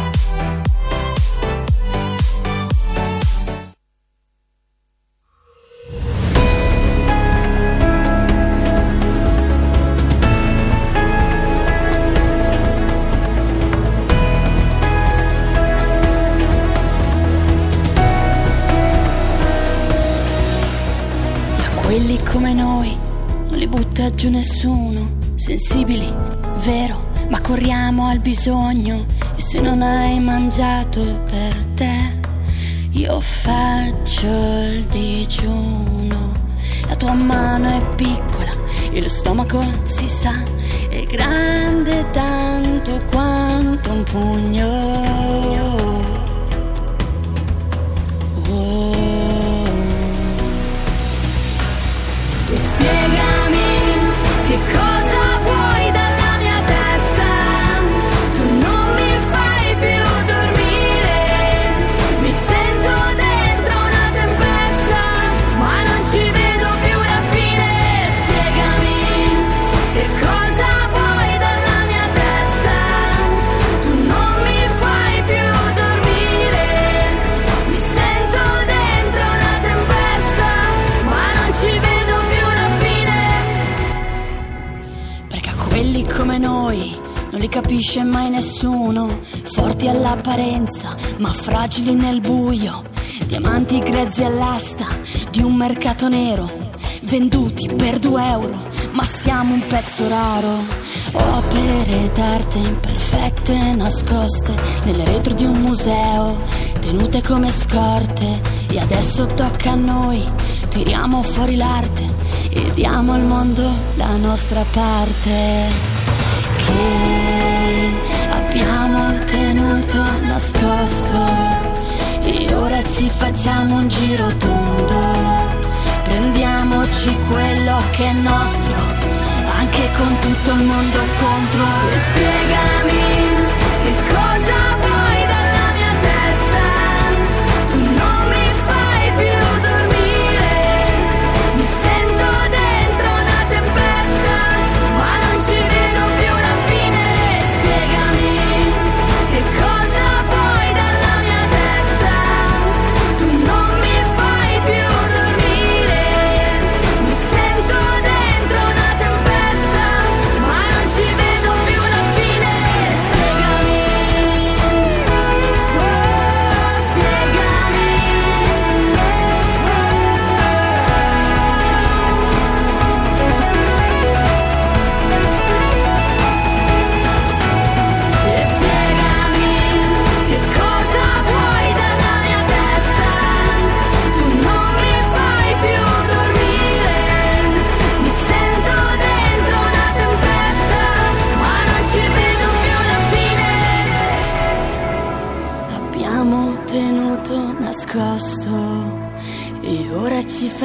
Giù nessuno, sensibili, vero, ma corriamo al bisogno e se non hai mangiato per te, io faccio il digiuno. La tua mano è piccola e lo stomaco si sa, è grande tanto quanto un pugno. Capisce mai nessuno. Forti all'apparenza, ma fragili nel buio. Diamanti grezzi all'asta di un mercato nero. Venduti per due euro, ma siamo un pezzo raro. Opere d'arte imperfette nascoste nelle retro di un museo, tenute come scorte. E adesso tocca a noi, tiriamo fuori l'arte e diamo al mondo la nostra parte. Che tenuto nascosto e ora ci facciamo un giro tondo. Prendiamoci quello che è nostro, anche con tutto il mondo contro. E spiegami che cosa vuoi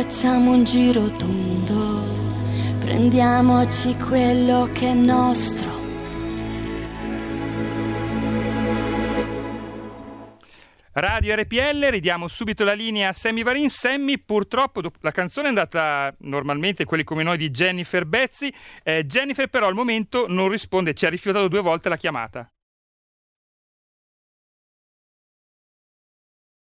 facciamo un giro tondo. Prendiamoci quello che è nostro. Radio RPL, ridiamo subito la linea a Sammy Varin. Sammy, purtroppo la canzone è andata normalmente, quelli come noi, di Jennifer Bezzi. Eh, Jennifer però al momento non risponde, ci ha rifiutato due volte la chiamata.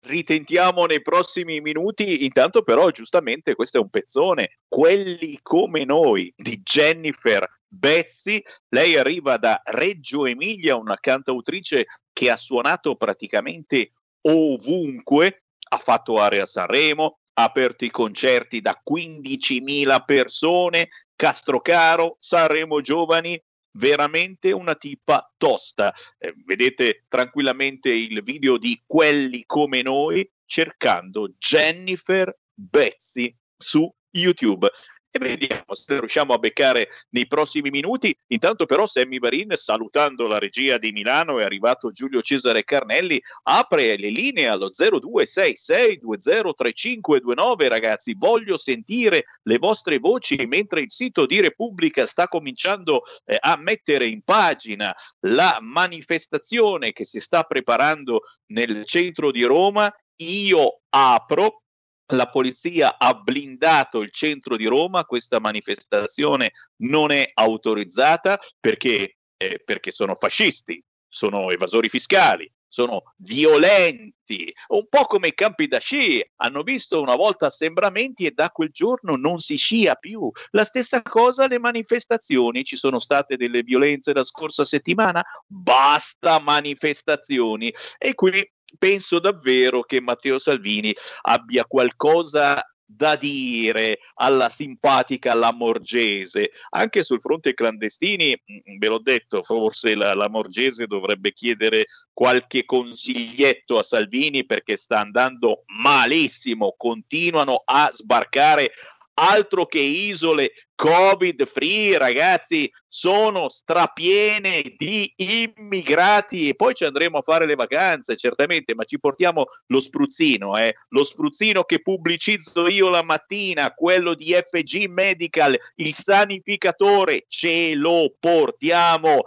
Ritentiamo nei prossimi minuti. Intanto, però, giustamente, questo è un pezzone. Quelli come noi di Jennifer Bezzi. Lei arriva da Reggio Emilia, una cantautrice che ha suonato praticamente ovunque. Ha fatto area Sanremo, ha aperto i concerti da 15.000 persone Castrocaro, Sanremo Giovani, veramente una tipa tosta. Eh, vedete tranquillamente il video di quelli come noi cercando Jennifer Bezzi su YouTube e vediamo se riusciamo a beccare nei prossimi minuti. Intanto però Sammy Varin, salutando la regia di Milano, è arrivato Giulio Cesare Carnelli, apre le linee allo 0266203529 ragazzi, voglio sentire le vostre voci mentre il sito di Repubblica sta cominciando eh, a mettere in pagina la manifestazione che si sta preparando nel centro di Roma. Io apro la polizia ha blindato il centro di Roma, questa manifestazione non è autorizzata perché, eh, perché sono fascisti, sono evasori fiscali, sono violenti, un po' come i campi da sci, hanno visto una volta assembramenti e da quel giorno non si scia più. La stessa cosa le manifestazioni, ci sono state delle violenze la scorsa settimana, basta manifestazioni. E qui penso davvero che Matteo Salvini abbia qualcosa da dire alla simpatica Lamorgese. Anche sul fronte clandestini, mm, ve l'ho detto, forse la Lamorgese dovrebbe chiedere qualche consiglietto a Salvini perché sta andando malissimo, continuano a sbarcare altro che isole covid free ragazzi sono strapiene di immigrati e poi ci andremo a fare le vacanze certamente ma ci portiamo lo spruzzino eh? lo spruzzino che pubblicizzo io la mattina quello di FG Medical il sanificatore ce lo portiamo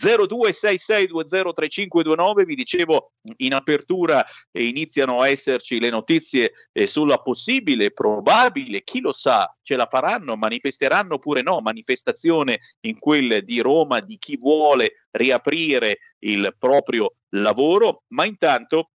0266203529 vi dicevo in apertura eh, iniziano a esserci le notizie eh, sulla possibile, probabile, chi lo sa, ce la faranno, manifesteranno oppure no, manifestazione in quel di Roma di chi vuole riaprire il proprio lavoro, ma intanto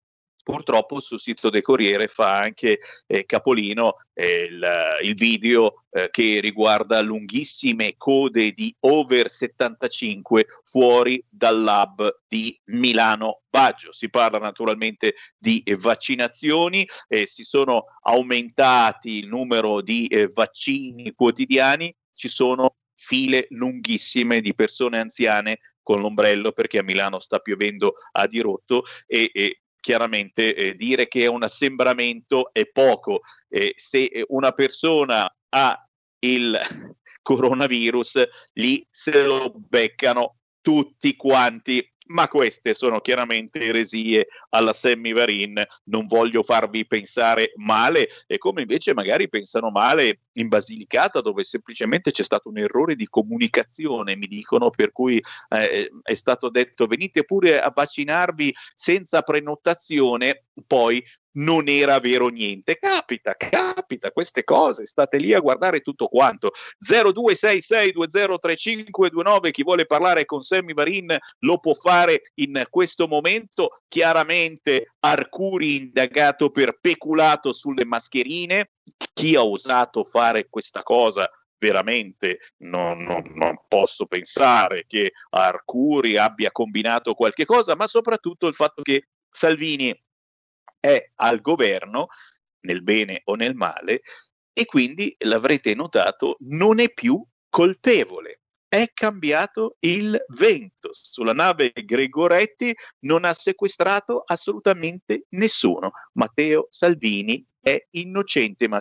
purtroppo sul sito del Corriere fa anche eh, capolino eh, il, il, video eh, che riguarda lunghissime code di over 75 fuori dal lab di Milano Baggio. Si parla naturalmente di vaccinazioni, si sono aumentati il numero di eh, vaccini quotidiani, ci sono file lunghissime di persone anziane con l'ombrello perché a Milano sta piovendo a dirotto e, e chiaramente eh, dire che è un assembramento è poco. Eh, se una persona ha il coronavirus, lì se lo beccano tutti quanti ma queste sono chiaramente eresie alla Sammy Varin, non voglio farvi pensare male, e come invece magari pensano male in Basilicata dove semplicemente c'è stato un errore di comunicazione, mi dicono, per cui eh, è stato detto venite pure a vaccinarvi senza prenotazione, poi non era vero niente. Capita, capita queste cose, state lì a guardare tutto quanto. 0266203529, chi vuole parlare con Sammy Varin lo può fare in questo momento. Chiaramente Arcuri indagato per peculato sulle mascherine. Chi ha osato fare questa cosa veramente non, non, non, posso pensare che Arcuri abbia combinato qualche cosa, ma soprattutto il fatto che Salvini è al governo, nel bene o nel male, e quindi l'avrete notato, non è più colpevole. È cambiato il vento. Sulla nave Gregoretti non ha sequestrato assolutamente nessuno. Matteo Salvini è innocente, ma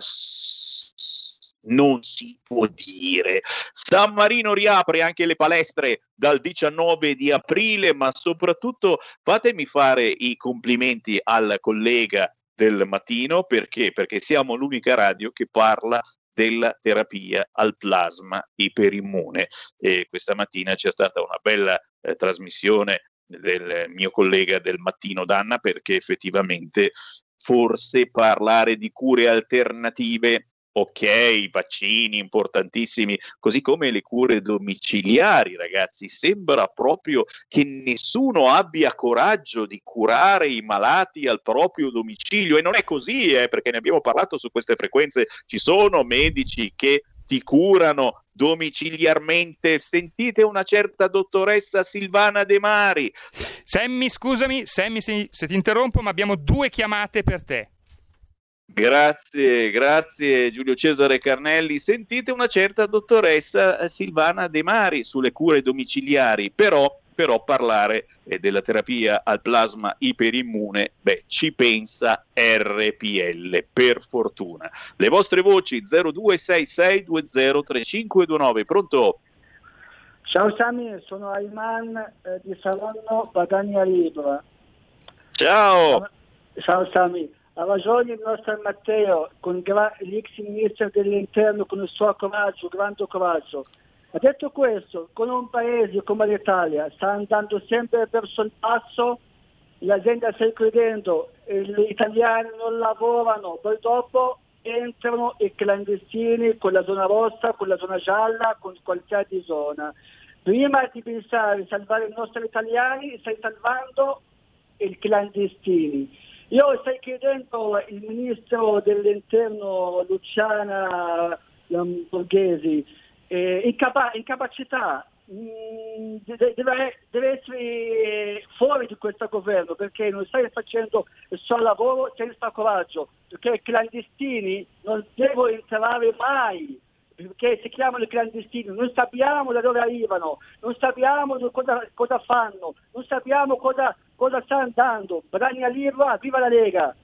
non si può dire. San Marino riapre anche le palestre dal 19 di aprile, ma soprattutto fatemi fare i complimenti al collega del mattino perché? Perché siamo l'unica radio che parla della terapia al plasma iperimmune. E questa mattina c'è stata una bella eh, trasmissione del mio collega del mattino Danna perché effettivamente forse parlare di cure alternative ok, vaccini importantissimi, così come le cure domiciliari, ragazzi. Sembra proprio che nessuno abbia coraggio di curare i malati al proprio domicilio e non è così, eh, perché ne abbiamo parlato su queste frequenze. Ci sono medici che ti curano domiciliarmente. Sentite una certa dottoressa Silvana De Mari. Sammy, scusami, Sammy, se ti interrompo, ma abbiamo due chiamate per te. Grazie, grazie Giulio Cesare Carnelli. Sentite una certa dottoressa Silvana De Mari sulle cure domiciliari, però, però parlare eh, della terapia al plasma iperimmune, beh, ci pensa RPL, per fortuna. Le vostre voci 0266203529, pronto? Ciao Sami, sono Ayman eh, di Saronno, Padania Libra. Ciao! Ciao Sami, ha ragione il nostro Matteo, con gra- l'ex ministro dell'interno con il suo coraggio, grande coraggio. Ha detto questo, con un paese come l'Italia sta andando sempre verso il basso, l'azienda sta credendo, gli italiani non lavorano, poi dopo entrano i clandestini con la zona rossa, con la zona gialla, con qualsiasi zona. Prima di pensare a salvare i nostri italiani, stai salvando i clandestini. Io stai chiedendo il ministro dell'interno Luciana Borghesi eh, incapa- incapacità, mh, deve, deve, essere fuori di questo governo perché non stai facendo il suo lavoro senza coraggio, perché i clandestini non devono entrare mai perché si chiamano i clandestini, non sappiamo da dove arrivano, non sappiamo cosa, cosa fanno, non sappiamo cosa, cosa sta andando. Bragna Lirva, viva la Lega!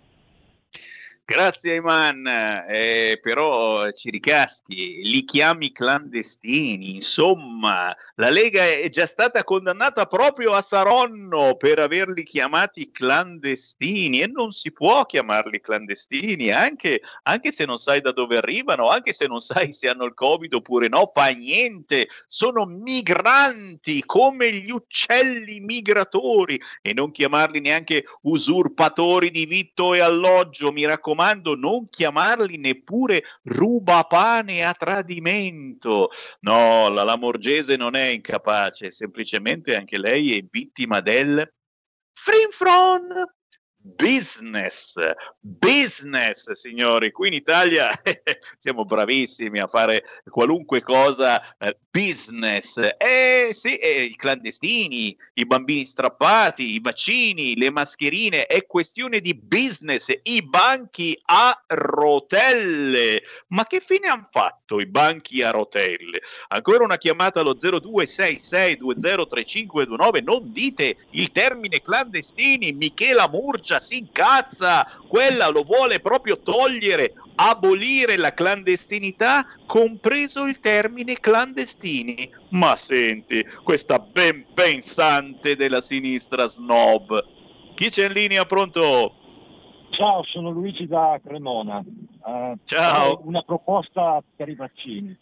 Grazie Iman, eh, però ci ricaschi, li chiami clandestini, insomma, la Lega è già stata condannata proprio a Saronno per averli chiamati clandestini e non si può chiamarli clandestini, anche, anche se non sai da dove arrivano, anche se non sai se hanno il Covid oppure no, fa niente, sono migranti come gli uccelli migratori e non chiamarli neanche usurpatori di vitto e alloggio, mi raccomando raccomando, non chiamarli neppure rubapane a tradimento. No, la Lamorgese non è incapace, semplicemente anche lei è vittima del frinfron business, business signori, qui in Italia siamo bravissimi a fare qualunque cosa eh, business, eh sì, eh, i clandestini, i bambini strappati, i vaccini, le mascherine, è questione di business, i banchi a rotelle, ma che fine hanno fatto i banchi a rotelle? Ancora una chiamata allo 0266203529, non dite il termine clandestini, Michela Murgia Francia si incazza, quella lo vuole proprio togliere, abolire la clandestinità, compreso il termine clandestini. Ma senti, questa ben pensante della sinistra snob. Chi c'è in linea pronto? Ciao, sono Luigi da Cremona. Uh, Ciao. Una proposta per i vaccini.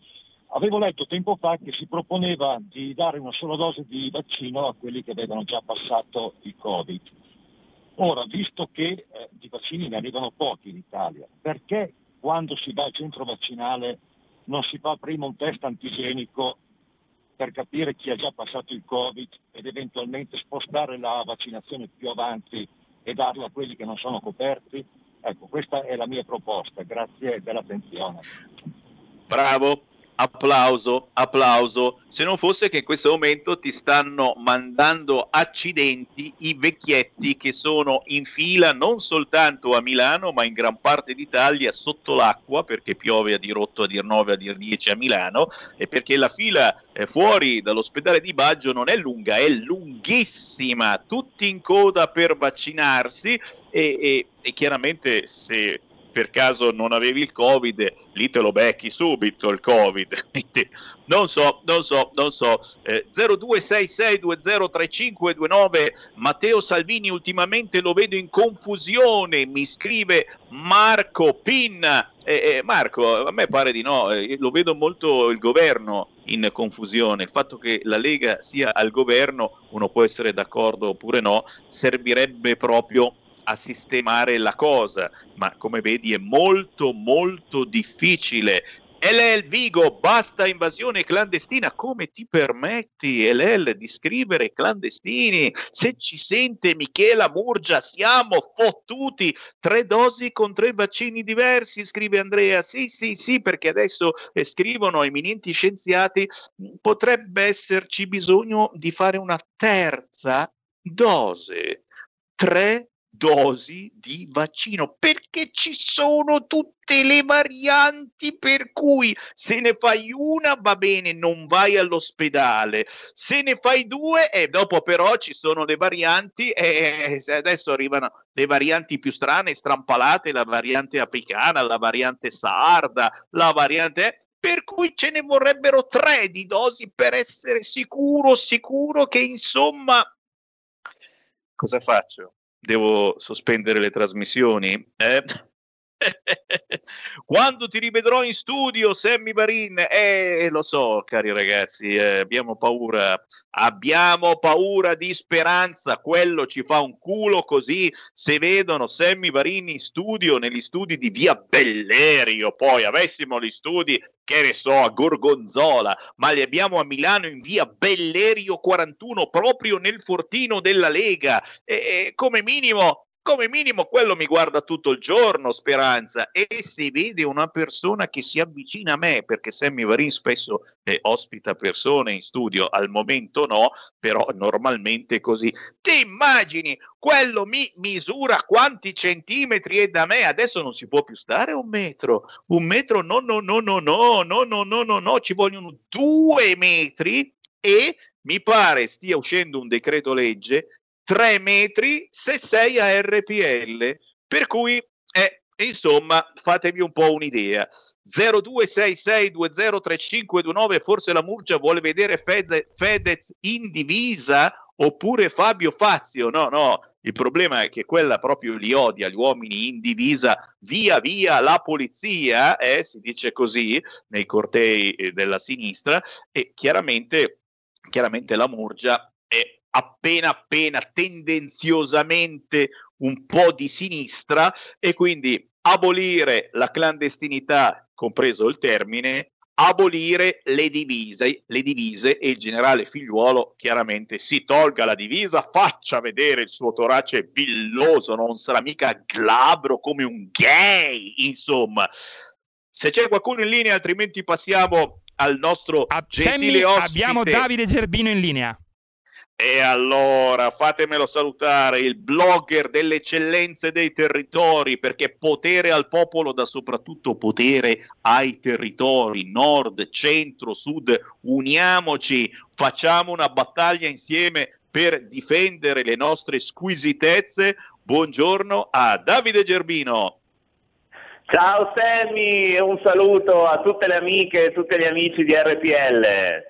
Avevo letto tempo fa che si proponeva di dare una sola dose di vaccino a quelli che avevano già passato il Covid. Ora, visto che eh, di vaccini ne arrivano pochi in Italia, perché quando si va al centro vaccinale non si fa prima un test antigenico per capire chi ha già passato il Covid ed eventualmente spostare la vaccinazione più avanti e darla a quelli che non sono coperti? Ecco, questa è la mia proposta, grazie dell'attenzione. Bravo, applauso, applauso, se non fosse che in questo momento ti stanno mandando accidenti i vecchietti che sono in fila non soltanto a Milano, ma in gran parte d'Italia sotto l'acqua, perché piove a dirotto a dir 9, a dir 10 a Milano, e perché la fila eh, fuori dall'ospedale di Baggio non è lunga, è lunghissima, tutti in coda per vaccinarsi e, e, e chiaramente se per caso non avevi il covid, lì te lo becchi subito il covid. non so, non so, non so. Eh, 0266203529 Matteo Salvini ultimamente lo vedo in confusione, mi scrive Marco Pinna. Eh, eh, Marco, a me pare di no, eh, lo vedo molto il governo in confusione. Il fatto che la Lega sia al governo, uno può essere d'accordo oppure no, servirebbe proprio a sistemare la cosa, ma come vedi è molto molto difficile. LL Vigo, basta invasione clandestina. Come ti permetti, LL, di scrivere clandestini? Se ci sente Michela Murgia, siamo fottuti. Tre dosi con tre vaccini diversi, scrive Andrea. Sì, sì, sì, perché adesso eh, scrivono eminenti scienziati, potrebbe esserci bisogno di fare una terza dose. Tre dosi di vaccino perché ci sono tutte le varianti per cui se ne fai una va bene non vai all'ospedale. Se ne fai due e dopo però ci sono le varianti e adesso arrivano le varianti più strane strampalate la variante africana la variante sarda la variante per cui ce ne vorrebbero tre di dosi per essere sicuro sicuro che insomma cosa faccio devo sospendere le trasmissioni? Eh? Quando ti rivedrò in studio, Sammy Barin, eh, lo so, cari ragazzi, eh, abbiamo paura, abbiamo paura di speranza, quello ci fa un culo così se vedono Sammy Barin in studio, negli studi di via Bellerio, poi avessimo gli studi che ne so, a Gorgonzola, ma li abbiamo a Milano in via Bellerio 41, proprio nel fortino della Lega. E, e come minimo come minimo quello mi guarda tutto il giorno, Speranza, e se vede una persona che si avvicina a me, perché Sammy Varin spesso eh, ospita persone in studio, al momento no, però normalmente è così. Ti immagini, quello mi misura quanti centimetri è da me, adesso non si può più stare un metro, un metro no, no, no, no, no, no, no, no, no, no, ci vogliono due metri e mi pare stia uscendo un decreto legge 3 metri se sei a RPL. Per cui, eh, insomma, fatevi un po' un'idea. 0266203529, forse la Murgia vuole vedere Fede, Fedez in divisa oppure Fabio Fazio. No, no, il problema è che quella proprio li odia, gli uomini in divisa, via via la polizia, eh, si dice così nei cortei eh, della sinistra, e chiaramente, chiaramente la Murgia è appena appena tendenziosamente un po' di sinistra e quindi abolire la clandestinità, compreso il termine, abolire le divise, le divise e il generale figliuolo chiaramente si tolga la divisa, faccia vedere il suo torace villoso, non sarà mica glabro come un gay, insomma. Se c'è qualcuno in linea, altrimenti passiamo al nostro A- gentile Sammy, ospite. abbiamo Davide Gerbino in linea. E allora fatemelo salutare, il blogger delle eccellenze dei territori, perché potere al popolo dà soprattutto potere ai territori, nord, centro, sud. Uniamoci, facciamo una battaglia insieme per difendere le nostre squisitezze. Buongiorno a Davide Gerbino. Ciao Sammy, un saluto a tutte le amiche e tutti gli amici di RPL.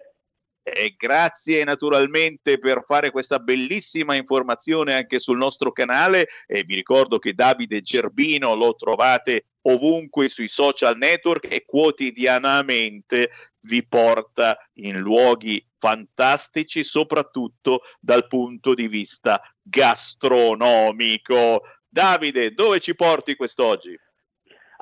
E grazie naturalmente per fare questa bellissima informazione anche sul nostro canale e vi ricordo che Davide Gerbino lo trovate ovunque sui social network e quotidianamente vi porta in luoghi fantastici soprattutto dal punto di vista gastronomico. Davide, dove ci porti quest'oggi?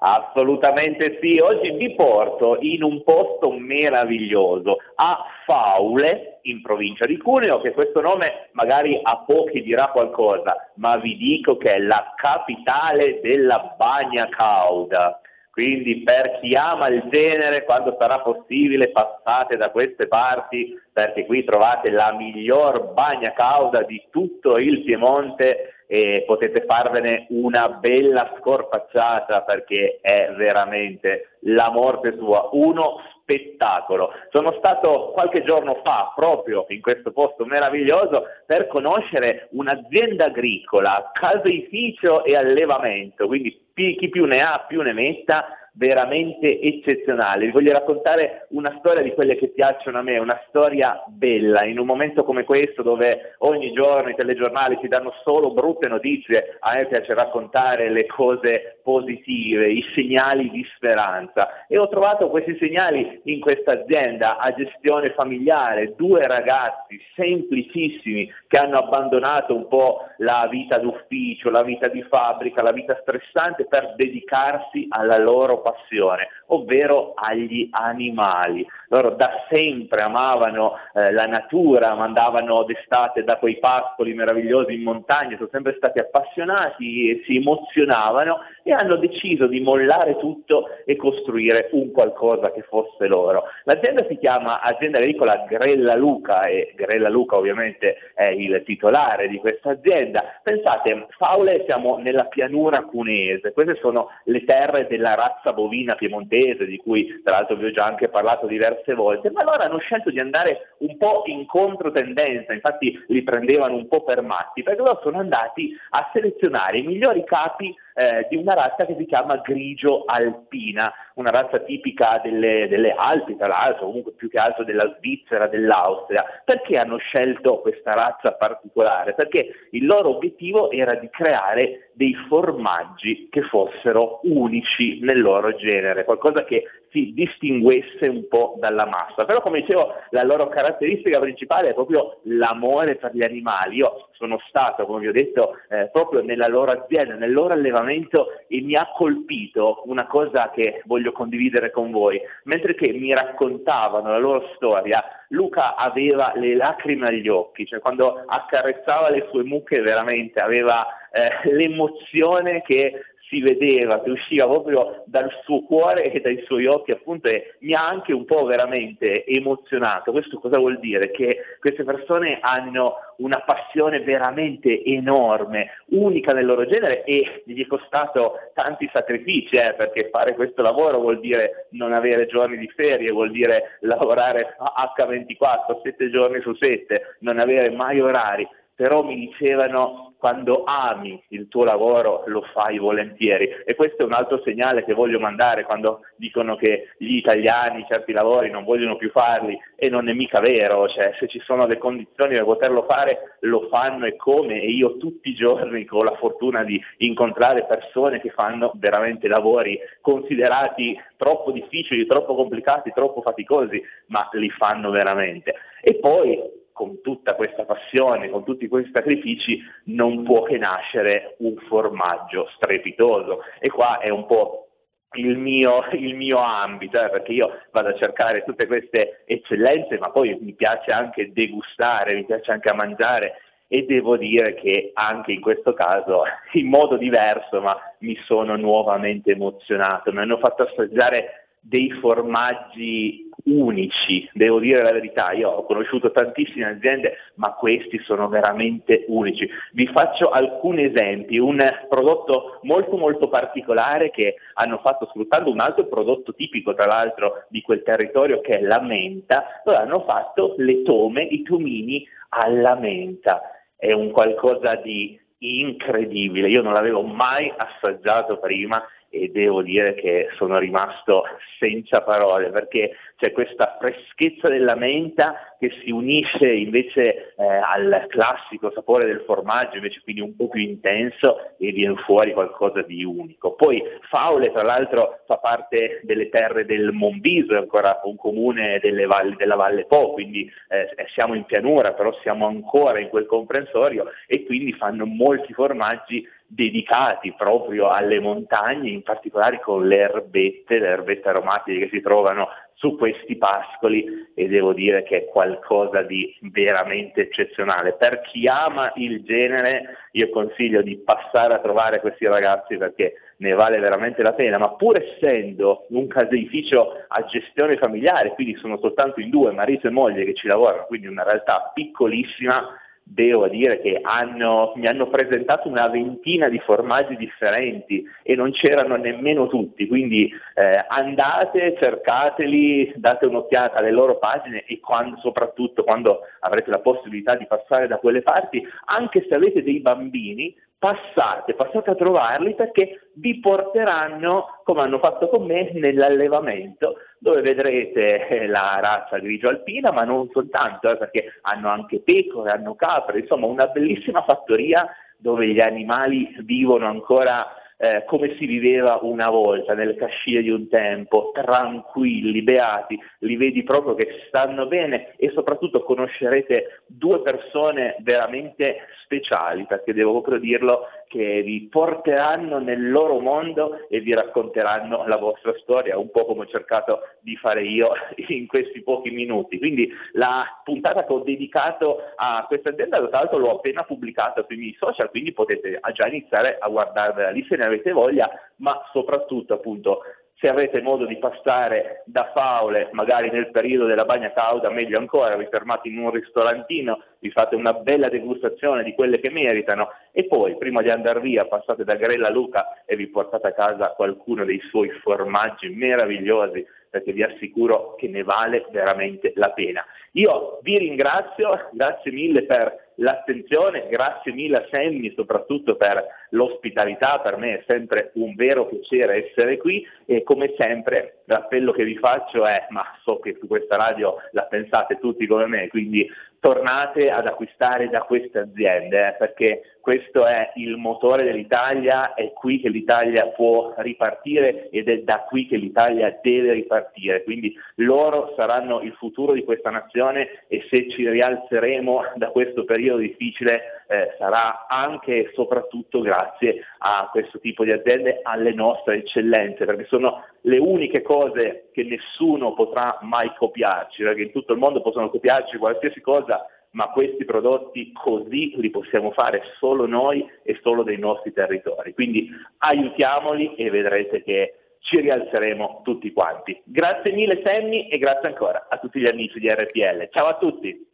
Assolutamente sì, oggi vi porto in un posto meraviglioso, a Faule, in provincia di Cuneo, che questo nome magari a pochi dirà qualcosa, ma vi dico che è la capitale della bagna cauda. Quindi per chi ama il genere, quando sarà possibile, passate da queste parti, perché qui trovate la miglior bagna cauda di tutto il Piemonte e potete farvene una bella scorpacciata perché è veramente la morte sua, uno spettacolo. Sono stato qualche giorno fa proprio in questo posto meraviglioso per conoscere un'azienda agricola, caseificio e allevamento, quindi chi più ne ha più ne metta, veramente eccezionale. Vi voglio raccontare una storia di quelle che piacciono a me, una storia bella, in un momento come questo dove ogni giorno i telegiornali ci danno solo brutte notizie, a me piace raccontare le cose positive, i segnali di speranza. E ho trovato questi segnali in questa azienda a gestione familiare, due ragazzi semplicissimi che hanno abbandonato un po' la vita d'ufficio, la vita di fabbrica, la vita stressante per dedicarsi alla loro passione, ovvero agli animali. loro da sempre amavano eh, la natura, andavano d'estate da quei pascoli meravigliosi in montagna, sono sempre stati appassionati si emozionavano e hanno deciso di mollare tutto e costruire un qualcosa che fosse loro. L'azienda si chiama Azienda Agricola Grella Luca e Grella Luca ovviamente è il titolare di questa azienda. Pensate, Faule siamo nella pianura cunese, queste sono le terre della razza bovina piemontese di cui tra l'altro vi ho già anche parlato diverse volte, ma loro hanno scelto di andare un po' in controtendenza, infatti li prendevano un po' per matti, perché loro sono andati a selezionare i migliori capi eh, di una razza che si chiama grigio alpina, una razza tipica delle, delle, Alpi, tra l'altro, comunque più che altro della Svizzera, dell'Austria. Perché hanno scelto questa razza particolare? Perché il loro obiettivo era di creare dei formaggi che fossero unici nel loro genere, qualcosa che si distinguesse un po' dalla massa. Però come dicevo, la loro caratteristica principale è proprio l'amore per gli animali. Io sono stato, come vi ho detto, eh, proprio nella loro azienda, nel loro allevamento e mi ha colpito una cosa che voglio condividere con voi. Mentre che mi raccontavano la loro storia, Luca aveva le lacrime agli occhi, cioè quando accarezzava le sue mucche veramente aveva eh, l'emozione che si vedeva, che usciva proprio dal suo cuore e dai suoi occhi appunto e mi ha anche un po' veramente emozionato. Questo cosa vuol dire? Che queste persone hanno una passione veramente enorme, unica nel loro genere e gli è costato tanti sacrifici, eh, perché fare questo lavoro vuol dire non avere giorni di ferie, vuol dire lavorare H24, 7 giorni su 7, non avere mai orari però mi dicevano quando ami il tuo lavoro lo fai volentieri e questo è un altro segnale che voglio mandare quando dicono che gli italiani certi lavori non vogliono più farli e non è mica vero, cioè se ci sono le condizioni per poterlo fare lo fanno e come e io tutti i giorni ho la fortuna di incontrare persone che fanno veramente lavori considerati troppo difficili, troppo complicati, troppo faticosi, ma li fanno veramente. E poi con tutta questa passione, con tutti questi sacrifici, non può che nascere un formaggio strepitoso. E qua è un po' il mio, il mio ambito, eh, perché io vado a cercare tutte queste eccellenze, ma poi mi piace anche degustare, mi piace anche mangiare e devo dire che anche in questo caso, in modo diverso, ma mi sono nuovamente emozionato, mi hanno fatto assaggiare dei formaggi unici, devo dire la verità, io ho conosciuto tantissime aziende, ma questi sono veramente unici. Vi faccio alcuni esempi, un prodotto molto molto particolare che hanno fatto sfruttando un altro prodotto tipico tra l'altro di quel territorio che è la menta, loro hanno fatto le tome, i tomini alla menta, è un qualcosa di incredibile, io non l'avevo mai assaggiato prima e devo dire che sono rimasto senza parole perché c'è questa freschezza della menta che si unisce invece eh, al classico sapore del formaggio, invece quindi un po' più intenso e viene fuori qualcosa di unico. Poi Faule tra l'altro fa parte delle terre del Monviso, è ancora un comune valli, della Valle Po, quindi eh, siamo in pianura, però siamo ancora in quel comprensorio e quindi fanno molti formaggi dedicati proprio alle montagne, in particolare con le erbette, le erbette aromatiche che si trovano su questi pascoli e devo dire che è qualcosa di veramente eccezionale. Per chi ama il genere io consiglio di passare a trovare questi ragazzi perché ne vale veramente la pena, ma pur essendo un caseificio a gestione familiare, quindi sono soltanto in due, marito e moglie che ci lavorano, quindi una realtà piccolissima, devo dire che hanno, mi hanno presentato una ventina di formaggi differenti e non c'erano nemmeno tutti, quindi eh, andate, cercateli, date un'occhiata alle loro pagine e quando, soprattutto quando avrete la possibilità di passare da quelle parti, anche se avete dei bambini, passate, passate a trovarli perché vi porteranno, come hanno fatto con me, nell'allevamento, dove vedrete eh, la razza grigio alpina, ma non soltanto, eh, perché hanno anche pecore, hanno capre, insomma una bellissima fattoria dove gli animali vivono ancora eh, come si viveva una volta nelle cascine di un tempo, tranquilli, beati, li vedi proprio che stanno bene e soprattutto conoscerete due persone veramente speciali, perché devo proprio dirlo che vi porteranno nel loro mondo e vi racconteranno la vostra storia, un po' come ho cercato di fare io in questi pochi minuti. Quindi la puntata che ho dedicato a questa azienda, tra l'altro l'ho appena pubblicata sui miei social, quindi potete già iniziare a guardarvela lì se ne avete voglia, ma soprattutto appunto se avete modo di passare da Faule, magari nel periodo della bagna cauda, meglio ancora, vi fermate in un ristorantino, vi fate una bella degustazione di quelle che meritano e poi, prima di andare via, passate da Grella Luca e vi portate a casa qualcuno dei suoi formaggi meravigliosi perché vi assicuro che ne vale veramente la pena. Io vi ringrazio, grazie mille per l'attenzione, grazie mille a Sammy soprattutto per l'ospitalità, per me è sempre un vero piacere essere qui e come sempre l'appello che vi faccio è, ma so che su questa radio la pensate tutti come me, quindi tornate ad acquistare da queste aziende, eh, perché questo è il motore dell'Italia, è qui che l'Italia può ripartire ed è da qui che l'Italia deve ripartire. Quindi loro saranno il futuro di questa nazione e se ci rialzeremo da questo periodo difficile eh, sarà anche e soprattutto grazie a questo tipo di aziende, alle nostre eccellenze, perché sono le uniche cose che nessuno potrà mai copiarci, perché in tutto il mondo possono copiarci qualsiasi cosa, ma questi prodotti così li possiamo fare solo noi e solo dei nostri territori. Quindi aiutiamoli e vedrete che ci rialzeremo tutti quanti. Grazie mille Sammy e grazie ancora a tutti gli amici di RPL. Ciao a tutti!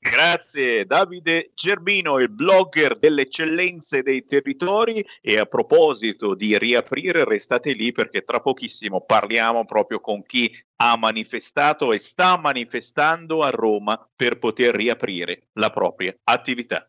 Grazie Davide Gerbino, il blogger delle eccellenze dei territori e a proposito di riaprire restate lì perché tra pochissimo parliamo proprio con chi ha manifestato e sta manifestando a Roma per poter riaprire la propria attività.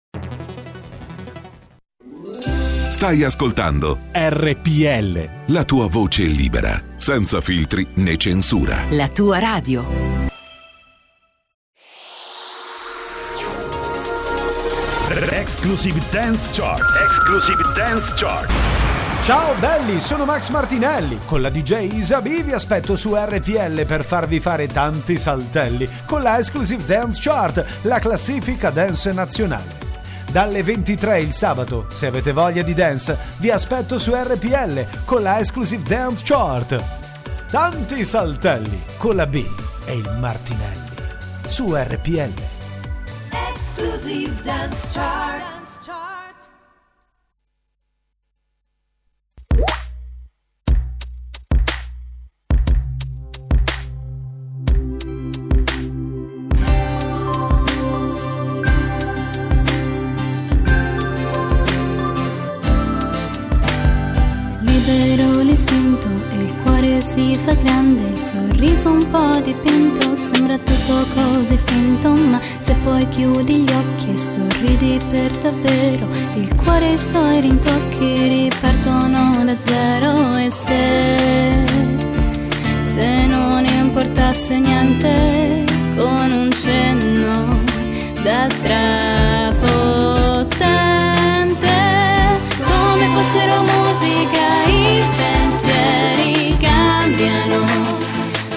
Stai ascoltando RPL. la tua voce libera, senza filtri né censura. La tua radio. Exclusive Dance Chart. Exclusive Dance Chart. Ciao belli, sono Max Martinelli. Con la DJ Isabi vi aspetto su RPL per farvi fare tanti saltelli con la Exclusive Dance Chart, la classifica dance nazionale. Dalle 23 il sabato, se avete voglia di dance, vi aspetto su RPL con la Exclusive Dance Chart. Tanti saltelli con la B e il Martinelli su RPL. Exclusive Dance Chart. Poi chiudi gli occhi e sorridi per davvero, il cuore e i suoi rintocchi ripartono da zero e se, se non importasse niente, con un cenno da strafottente, come fossero musica i pensieri cambiano,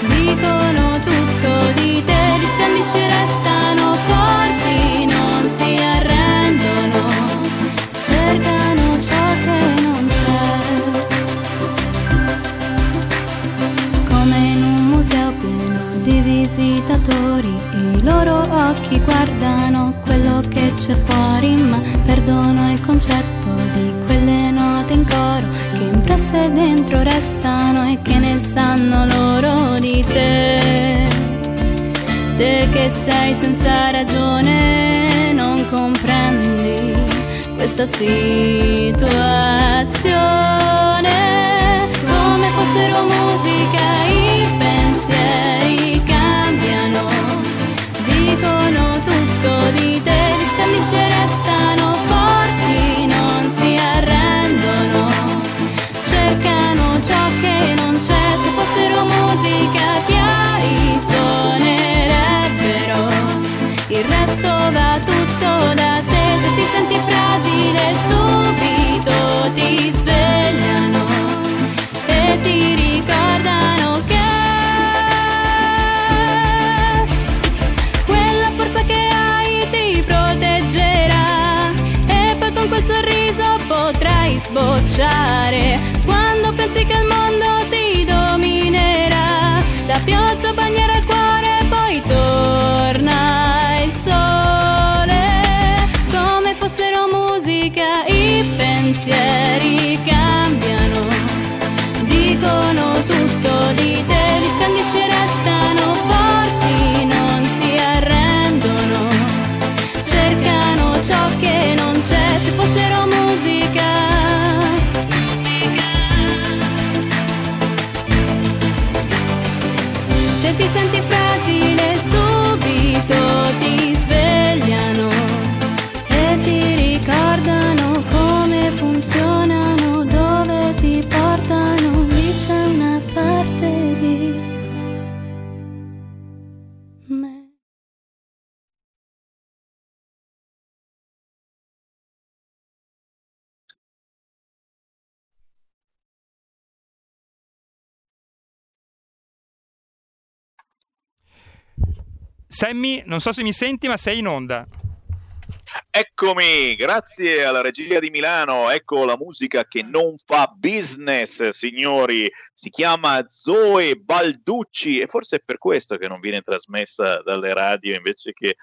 dicono tutto di te, gli scandisci visitatori, i loro occhi guardano quello che c'è fuori, ma perdono il concetto di quelle note in coro che impresse dentro restano e che ne sanno loro di te. Te che sei senza ragione non comprendi questa situazione come fossero musica gli scandisce restano potrai sbocciare quando pensi che il mondo ti dominerà da pioggia Sammy, non so se mi senti, ma sei in onda. Eccomi, grazie alla regia di Milano, ecco la musica che non fa business, signori, si chiama Zoe Balducci e forse è per questo che non viene trasmessa dalle radio invece che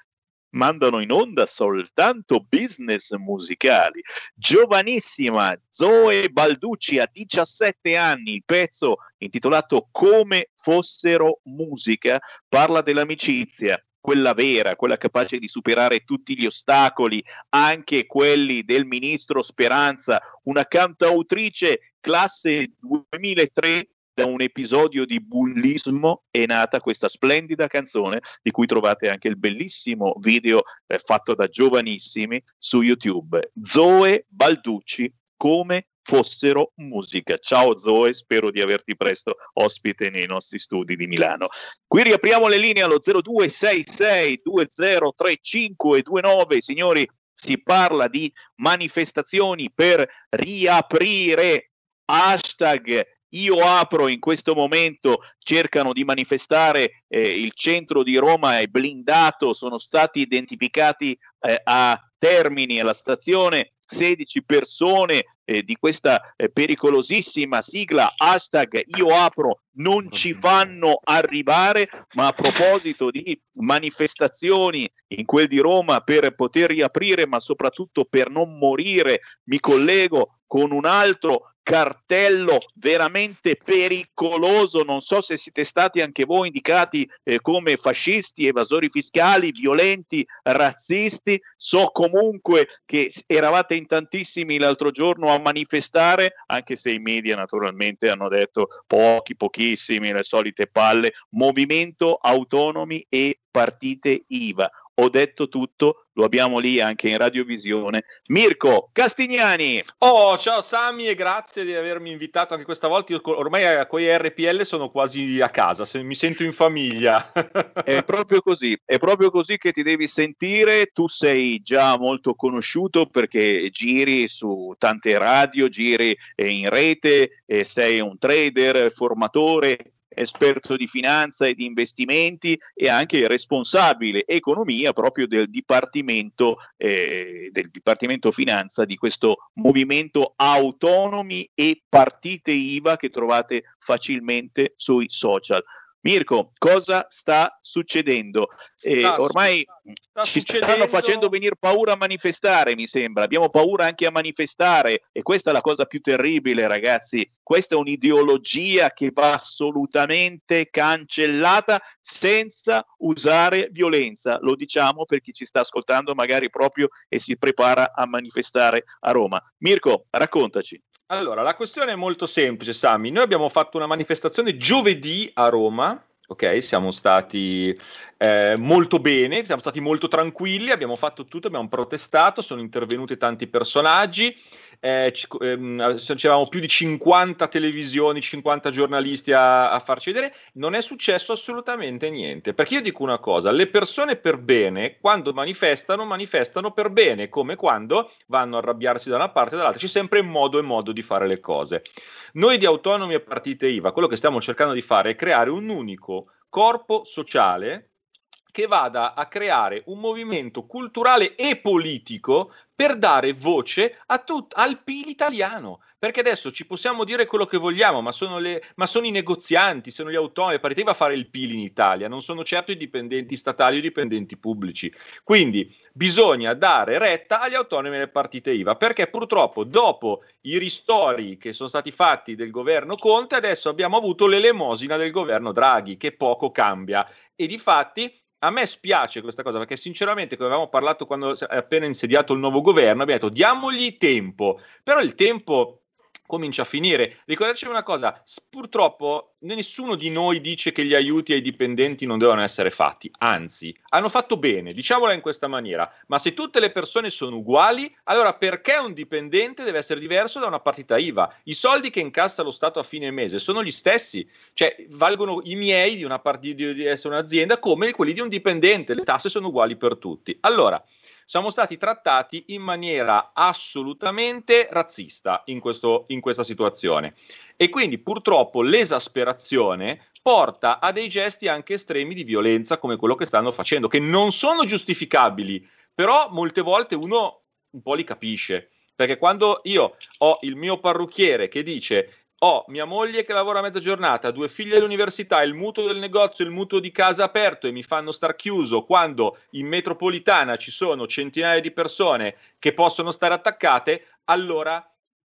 mandano in onda soltanto business musicali. Giovanissima Zoe Balducci a 17 anni, il pezzo intitolato Come fossero musica parla dell'amicizia, quella vera, quella capace di superare tutti gli ostacoli, anche quelli del ministro Speranza, una cantautrice classe 2003 da un episodio di bullismo è nata questa splendida canzone di cui trovate anche il bellissimo video eh, fatto da giovanissimi su YouTube. Zoe Balducci come fossero musica. Ciao Zoe, spero di averti presto ospite nei nostri studi di Milano. Qui riapriamo le linee allo 0266 203529, signori, si parla di manifestazioni per riaprire hashtag io apro in questo momento, cercano di manifestare, eh, il centro di Roma è blindato, sono stati identificati eh, a Termini, alla stazione, 16 persone eh, di questa eh, pericolosissima sigla hashtag io apro non ci fanno arrivare, ma a proposito di manifestazioni in quel di Roma per poter riaprire, ma soprattutto per non morire, mi collego con un altro cartello veramente pericoloso. Non so se siete stati anche voi indicati eh, come fascisti, evasori fiscali, violenti, razzisti. So comunque che eravate in tantissimi l'altro giorno a manifestare, anche se i media naturalmente hanno detto pochi, pochissimi, le solite palle. Movimento autonomi e partite IVA. Ho detto tutto, lo abbiamo lì anche in radiovisione. Mirko Castignani. Oh, ciao Sami e grazie di avermi invitato anche questa volta. Io ormai a quei RPL sono quasi a casa, se mi sento in famiglia. è proprio così, è proprio così che ti devi sentire. Tu sei già molto conosciuto perché giri su tante radio, giri in rete, sei un trader, formatore, esperto di finanza e di investimenti e anche responsabile economia proprio del dipartimento, eh, del dipartimento finanza di questo movimento autonomi e partite IVA che trovate facilmente sui social. Mirko, cosa sta succedendo? Eh, ormai sta ci succedendo- stanno facendo venire paura a manifestare, mi sembra. Abbiamo paura anche a manifestare e questa è la cosa più terribile, ragazzi. questa è un'ideologia che va assolutamente cancellata senza usare violenza. Lo diciamo per chi ci sta ascoltando magari proprio e si prepara a manifestare a Roma. Mirko, raccontaci. Allora, la questione è molto semplice, Sami. Noi abbiamo fatto una manifestazione giovedì a Roma, ok? Siamo stati eh, molto bene, siamo stati molto tranquilli, abbiamo fatto tutto, abbiamo protestato, sono intervenuti tanti personaggi, eh, ehm, c'erano più di 50 televisioni, 50 giornalisti a, a, farci vedere, non è successo assolutamente niente. Perché io dico una cosa, le persone per bene, quando manifestano, manifestano per bene, come quando vanno a arrabbiarsi da una parte e dall'altra, c'è sempre modo e modo di fare le cose. Noi di Autonomi e Partite IVA, quello che stiamo cercando di fare è creare un unico corpo sociale che vada a creare un movimento culturale e politico per dare voce tut- al PIL italiano. Perché adesso ci possiamo dire quello che vogliamo, ma sono, le, ma sono i negozianti, sono gli autonomi, paritevi a fare il PIL in Italia, non sono certo i dipendenti statali o i dipendenti pubblici. Quindi bisogna dare retta agli autonomi e alle partite IVA, perché purtroppo dopo i ristori che sono stati fatti del governo Conte, adesso abbiamo avuto l'elemosina del governo Draghi, che poco cambia. E di fatti a me spiace questa cosa perché sinceramente come avevamo parlato quando è appena insediato il nuovo governo abbiamo detto diamogli tempo. Però il tempo comincia a finire. Ricordaci una cosa, purtroppo nessuno di noi dice che gli aiuti ai dipendenti non devono essere fatti, anzi, hanno fatto bene, diciamola in questa maniera, ma se tutte le persone sono uguali, allora perché un dipendente deve essere diverso da una partita IVA? I soldi che incassa lo Stato a fine mese sono gli stessi, cioè valgono i miei di una partita di essere un'azienda come quelli di un dipendente, le tasse sono uguali per tutti. Allora, siamo stati trattati in maniera assolutamente razzista in, questo, in questa situazione. E quindi purtroppo l'esasperazione porta a dei gesti anche estremi di violenza come quello che stanno facendo, che non sono giustificabili, però molte volte uno un po' li capisce. Perché quando io ho il mio parrucchiere che dice ho mia moglie che lavora a mezza giornata, due figlie all'università, il mutuo del negozio, il mutuo di casa aperto e mi fanno star chiuso quando in metropolitana ci sono centinaia di persone che possono stare attaccate, allora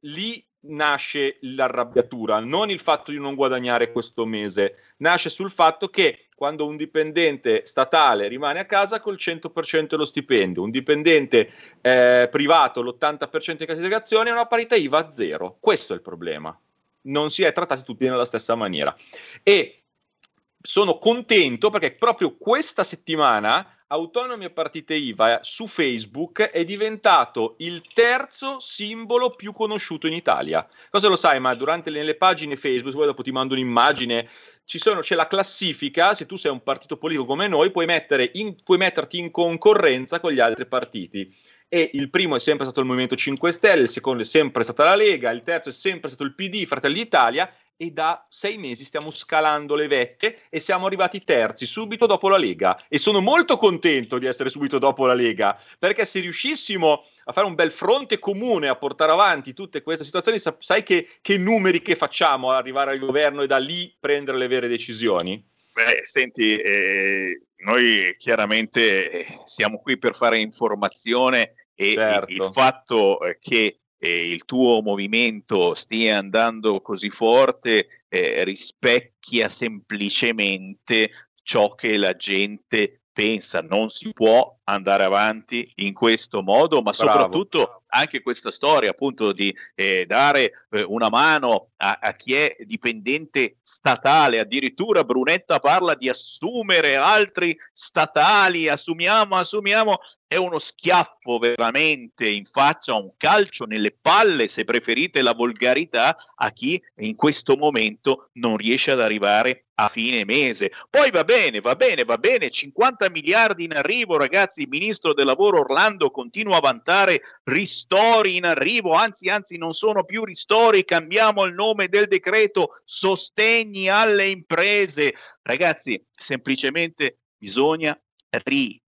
lì nasce l'arrabbiatura, non il fatto di non guadagnare questo mese, nasce sul fatto che quando un dipendente statale rimane a casa col 100% dello stipendio, un dipendente eh, privato l'80% di cassazione è una parità IVA a zero. Questo è il problema non si è trattati tutti nella stessa maniera. E sono contento perché proprio questa settimana Autonomi e Partite IVA su Facebook è diventato il terzo simbolo più conosciuto in Italia. Cosa lo sai? Ma durante le, le pagine Facebook, poi dopo ti mando un'immagine, sono, c'è la classifica, se tu sei un partito politico come noi, puoi, in, puoi metterti in concorrenza con gli altri partiti e il primo è sempre stato il Movimento 5 Stelle, il secondo è sempre stata la Lega, il terzo è sempre stato il PD, Fratelli d'Italia e da sei mesi stiamo scalando le vette e siamo arrivati terzi subito dopo la Lega e sono molto contento di essere subito dopo la Lega perché se riuscissimo a fare un bel fronte comune a portare avanti tutte queste situazioni sai che, che numeri che facciamo ad arrivare al governo e da lì prendere le vere decisioni? Beh, senti, eh, noi chiaramente eh, siamo qui per fare informazione e certo. il fatto eh, che eh, il tuo movimento stia andando così forte eh, rispecchia semplicemente ciò che la gente pensa. Non si può andare avanti in questo modo, ma Bravo. soprattutto anche questa storia appunto di eh, dare eh, una mano a, a, chi è dipendente statale, addirittura Brunetta parla di assumere altri statali, assumiamo, assumiamo, è uno schiaffo veramente in faccia, un calcio nelle palle, se preferite la volgarità, a chi in questo momento non riesce ad arrivare a fine mese. Poi va bene, va bene, va bene, 50 miliardi in arrivo ragazzi, il ministro del lavoro Orlando continua a vantare ristori in arrivo, anzi, anzi, non sono più ristori, cambiamo il nome del decreto, sostegni alle imprese. Ragazzi, semplicemente bisogna riaprire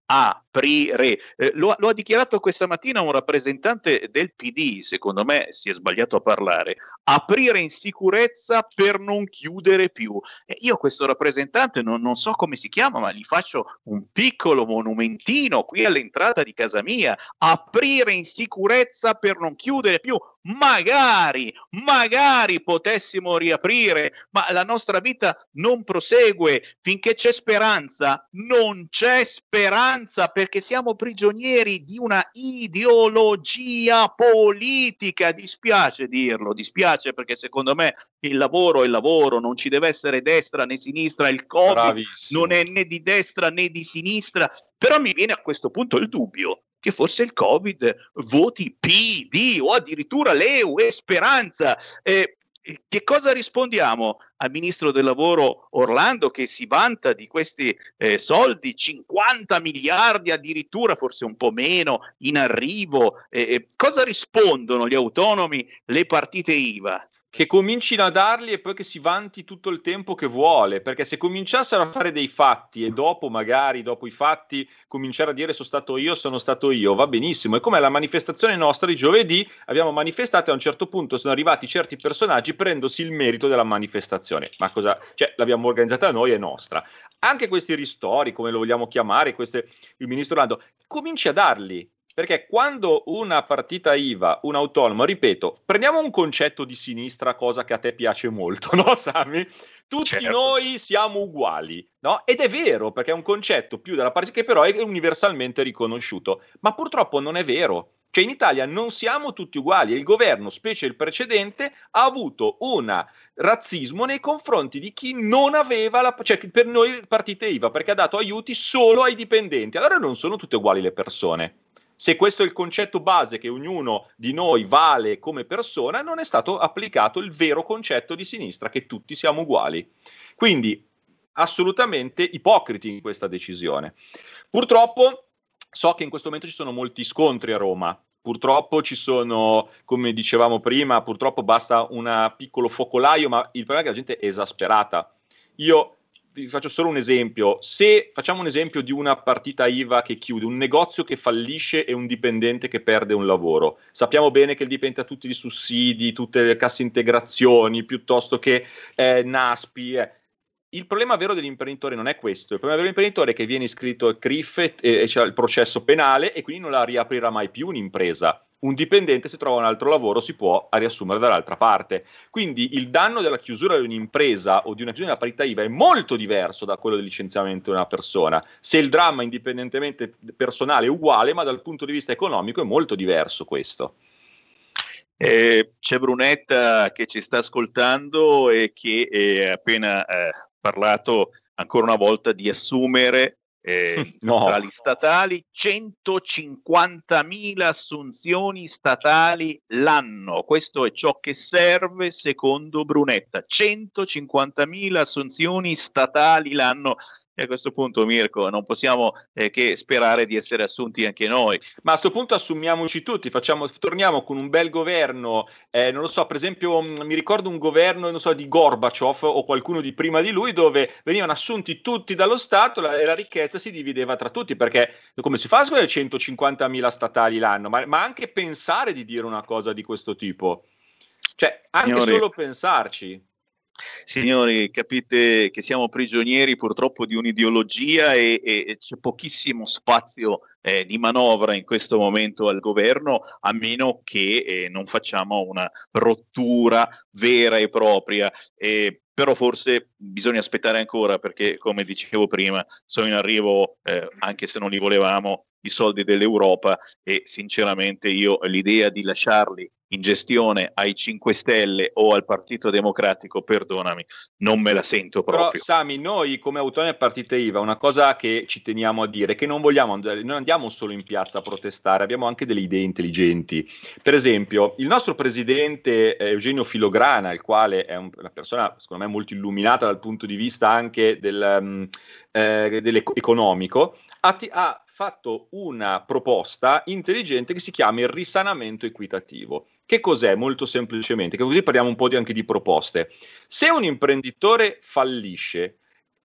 aprire. Eh, lo, lo, ha dichiarato questa mattina un rappresentante del PD, secondo me si è sbagliato a parlare, aprire in sicurezza per non chiudere più. Eh, io questo rappresentante non, non, so come si chiama, ma gli faccio un piccolo monumentino qui all'entrata di casa mia, aprire in sicurezza per non chiudere più magari, magari potessimo riaprire, ma la nostra vita non prosegue finché c'è speranza, non c'è speranza perché siamo prigionieri di una ideologia politica, dispiace dirlo, dispiace perché secondo me il lavoro è il lavoro, non ci deve essere destra né sinistra, il Covid Bravissimo. non è né di destra né di sinistra, però mi viene a questo punto il dubbio che forse il Covid voti PD o addirittura l'EU e Speranza. Eh, che cosa rispondiamo al ministro del lavoro Orlando che si vanta di questi eh, soldi, 50 miliardi addirittura, forse un po' meno, in arrivo? Eh, cosa rispondono gli autonomi, le partite IVA? Che comincino a darli e poi che si vanti tutto il tempo che vuole, perché se cominciassero a fare dei fatti e dopo magari dopo i fatti cominciare a dire sono stato io, sono stato io, va benissimo. È come la manifestazione nostra di giovedì, abbiamo manifestato e a un certo punto sono arrivati certi personaggi prendosi il merito della manifestazione. Ma cosa, cioè l'abbiamo organizzata noi, è nostra. Anche questi ristori, come lo vogliamo chiamare, queste, il ministro Lando, cominci a darli, perché quando una partita IVA, un autonomo, ripeto, prendiamo un concetto di sinistra, cosa che a te piace molto, no Sami? Tutti certo. noi siamo uguali, no? Ed è vero, perché è un concetto più della parte che però è universalmente riconosciuto, ma purtroppo non è vero. Cioè in Italia non siamo tutti uguali e il governo, specie il precedente, ha avuto un razzismo nei confronti di chi non aveva la, cioè per noi partite IVA, perché ha dato aiuti solo ai dipendenti. Allora non sono tutte uguali le persone se questo è il concetto base che ognuno di noi vale come persona, non è stato applicato il vero concetto di sinistra, che tutti siamo uguali. Quindi assolutamente ipocriti in questa decisione. Purtroppo so che in questo momento ci sono molti scontri a Roma. Purtroppo ci sono, come dicevamo prima, purtroppo basta un piccolo focolaio, ma il problema è che la gente è esasperata. Io vi faccio solo un esempio. Se facciamo un esempio di una partita IVA che chiude, un negozio che fallisce e un dipendente che perde un lavoro, sappiamo bene che il dipendente ha tutti i sussidi, tutte le casse integrazioni, piuttosto che eh, NASPI. Eh. Il problema vero dell'imprenditore non è questo, il problema vero dell'imprenditore è che viene iscritto al CRIF e, e c'è il processo penale e quindi non la riaprirà mai più un'impresa un dipendente se trova un altro lavoro si può riassumere dall'altra parte. Quindi il danno della chiusura di un'impresa o di una chiusura della parità IVA è molto diverso da quello del licenziamento di una persona. Se il dramma indipendentemente personale è uguale, ma dal punto di vista economico è molto diverso questo. Eh, c'è Brunetta che ci sta ascoltando e che ha appena eh, parlato ancora una volta di assumere eh, no. tra gli statali, 150.000 assunzioni statali l'anno. Questo è ciò che serve secondo Brunetta. 150.000 assunzioni statali l'anno e a questo punto, Mirko, non possiamo eh, che sperare di essere assunti anche noi. Ma a questo punto assumiamoci tutti, facciamo, torniamo con un bel governo. Eh, non lo so, per esempio, mm, mi ricordo un governo non so, di Gorbaciov o qualcuno di prima di lui, dove venivano assunti tutti dallo Stato la, e la ricchezza si divideva tra tutti. Perché come si fa a scuola 150.000 statali l'anno? Ma, ma, anche pensare di dire una cosa di questo tipo, cioè anche Signori. solo pensarci. Signori, capite che siamo prigionieri purtroppo di un'ideologia e, e c'è pochissimo spazio eh, di manovra in questo momento al governo, a meno che eh, non facciamo una rottura vera e propria. Eh, però forse bisogna aspettare ancora perché, come dicevo prima, sono in arrivo, eh, anche se non li volevamo, i soldi dell'Europa e sinceramente io l'idea di lasciarli in gestione ai 5 Stelle o al Partito Democratico, perdonami, non me la sento proprio. Però Sami, noi come autonomi partite IVA, una cosa che ci teniamo a dire è che non vogliamo andare, non andiamo solo in piazza a protestare, abbiamo anche delle idee intelligenti. Per esempio, il nostro presidente eh, Eugenio Filograna, il quale è un, una persona secondo me molto illuminata dal punto di vista anche del, um, eh, dell'economico, ha, ha fatto una proposta intelligente che si chiama il risanamento equitativo. Che cos'è? Molto semplicemente, che così parliamo un po' di, anche di proposte. Se un imprenditore fallisce,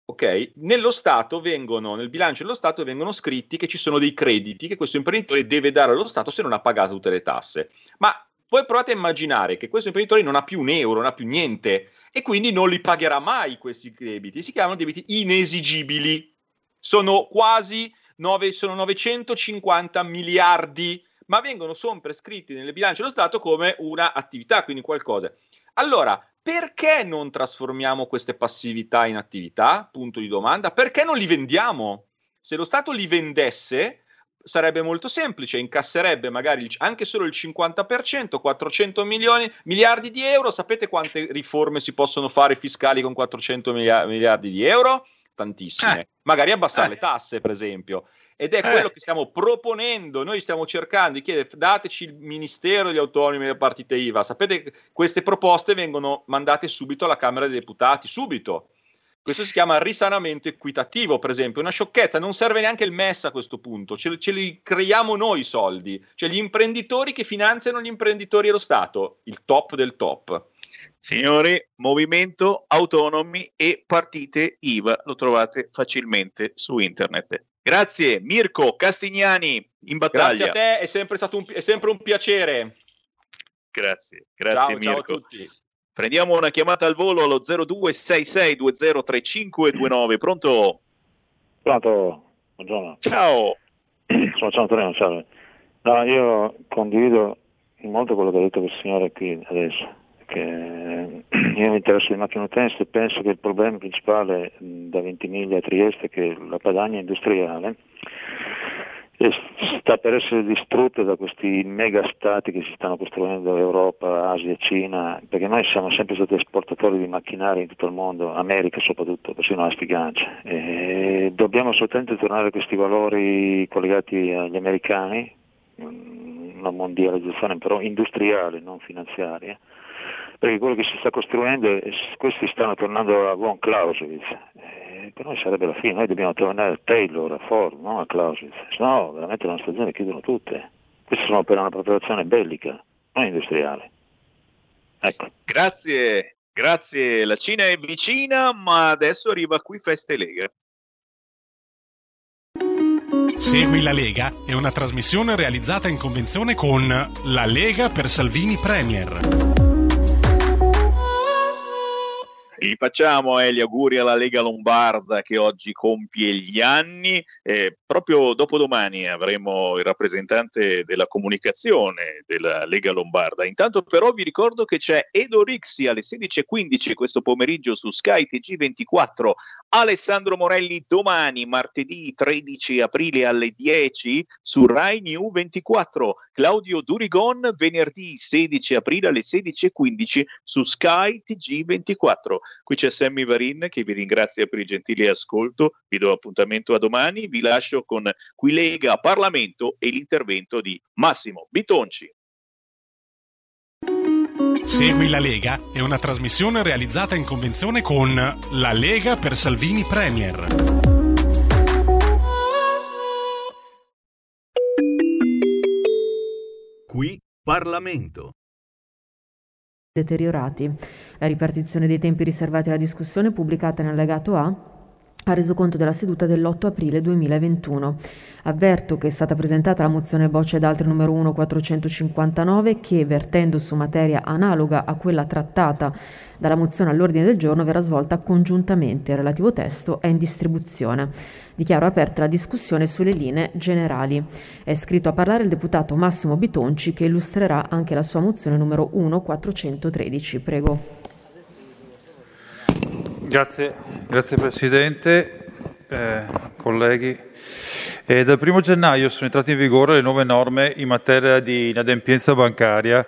ok? Nello Stato vengono, nel bilancio dello Stato vengono scritti che ci sono dei crediti che questo imprenditore deve dare allo Stato se non ha pagato tutte le tasse. Ma poi provate a immaginare che questo imprenditore non ha più un euro, non ha più niente e quindi non li pagherà mai questi debiti. Si chiamano debiti inesigibili. Sono quasi 9, sono 950 miliardi, ma vengono sempre scritti nel bilancio dello Stato come una attività, quindi qualcosa. Allora, perché non trasformiamo queste passività in attività? Punto di domanda. Perché non li vendiamo? Se lo Stato li vendesse, sarebbe molto semplice, incasserebbe magari anche solo il 50%, 400 milioni, miliardi di euro. Sapete quante riforme si possono fare fiscali con 400 miliardi di euro? Tantissime. Eh. Magari abbassare eh. le tasse, per esempio. Ed è eh. quello che stiamo proponendo. Noi stiamo cercando di chiedere, dateci il Ministero degli Autonomi e delle partite IVA. Sapete queste proposte vengono mandate subito alla Camera dei Deputati, subito questo si chiama risanamento equitativo, per esempio, una sciocchezza, non serve neanche il MES a questo punto, ce, ce, li creiamo noi i soldi, cioè gli imprenditori che finanziano gli imprenditori e lo Stato, il top del top. Signori, movimento autonomi e partite IVA, lo trovate facilmente su internet. Grazie Mirko Castignani in battaglia. Grazie a te, è sempre, stato un, è sempre un piacere. Grazie, grazie ciao, Mirko. Ciao a tutti. Prendiamo una chiamata al volo allo 0266203529. Pronto? Pronto, buongiorno. Ciao. Sono Ciao Antonio, salve. No, io condivido molto quello che ha detto questo signore qui adesso, che io mi interesso di macchine utenze e penso che il problema principale da Ventimiglia a Trieste è che la Padania industriale sta per essere distrutta da questi mega stati che si stanno costruendo Europa, Asia Cina, perché noi siamo sempre stati esportatori di macchinari in tutto il mondo, America soprattutto, persino la spigancia. E dobbiamo assolutamente tornare a questi valori collegati agli americani, una mondializzazione però industriale, non finanziaria, perché quello che si sta costruendo, questi stanno tornando a von Clausewitz per noi sarebbe la fine, noi dobbiamo tornare a Taylor, a Ford, non a Clausewitz, se no veramente le nostre aziende chiudono tutte. Queste sono per una preparazione bellica, non industriale. Ecco. Grazie, grazie. La Cina è vicina, ma adesso arriva qui Feste Lega. Segui la Lega è una trasmissione realizzata in convenzione con La Lega per Salvini Premier. Gli facciamo eh, gli auguri alla Lega Lombarda che oggi compie gli anni. Eh, proprio dopodomani avremo il rappresentante della comunicazione della Lega Lombarda. Intanto però vi ricordo che c'è Edo Rixi alle 16.15 questo pomeriggio su Sky TG24. Alessandro Morelli domani, martedì 13 aprile alle 10 su Rai New 24. Claudio Durigon venerdì 16 aprile alle 16.15 su Sky TG24. Qui c'è Sammy Varin che vi ringrazia per il gentile ascolto, vi do appuntamento a domani, vi lascio con Qui Lega Parlamento e l'intervento di Massimo Bitonci. Segui la Lega è una trasmissione realizzata in convenzione con La Lega per Salvini Premier. Qui Parlamento deteriorati. La ripartizione dei tempi riservati alla discussione pubblicata nell'allegato A ha reso conto della seduta dell'8 aprile 2021. Avverto che è stata presentata la mozione Boccia ed altri numero 1 459 che, vertendo su materia analoga a quella trattata dalla mozione all'ordine del giorno, verrà svolta congiuntamente. Il relativo testo è in distribuzione. Dichiaro aperta la discussione sulle linee generali. È scritto a parlare il deputato Massimo Bitonci che illustrerà anche la sua mozione numero 1 413. Prego. Grazie, grazie Presidente, eh, colleghi. Eh, dal 1 gennaio sono entrate in vigore le nuove norme in materia di inadempienza bancaria,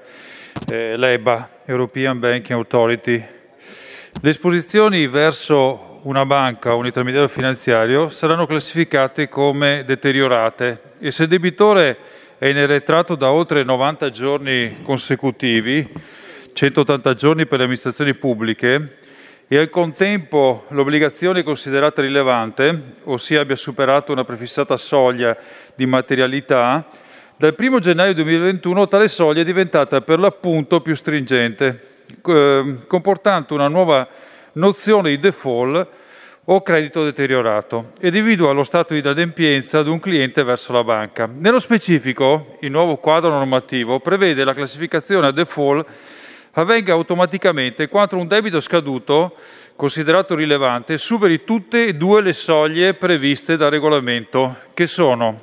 eh, l'EBA, European Banking Authority. Le esposizioni verso una banca o un intermediario finanziario saranno classificate come deteriorate e se il debitore è in arretrato da oltre 90 giorni consecutivi, 180 giorni per le amministrazioni pubbliche, e al contempo l'obbligazione considerata rilevante, ossia abbia superato una prefissata soglia di materialità, dal 1 gennaio 2021 tale soglia è diventata per l'appunto più stringente, eh, comportando una nuova nozione di default, o credito deteriorato ed individua lo stato di inadempienza di un cliente verso la banca. Nello specifico, il nuovo quadro normativo prevede la classificazione a default avvenga automaticamente quando un debito scaduto, considerato rilevante, superi tutte e due le soglie previste dal regolamento, che sono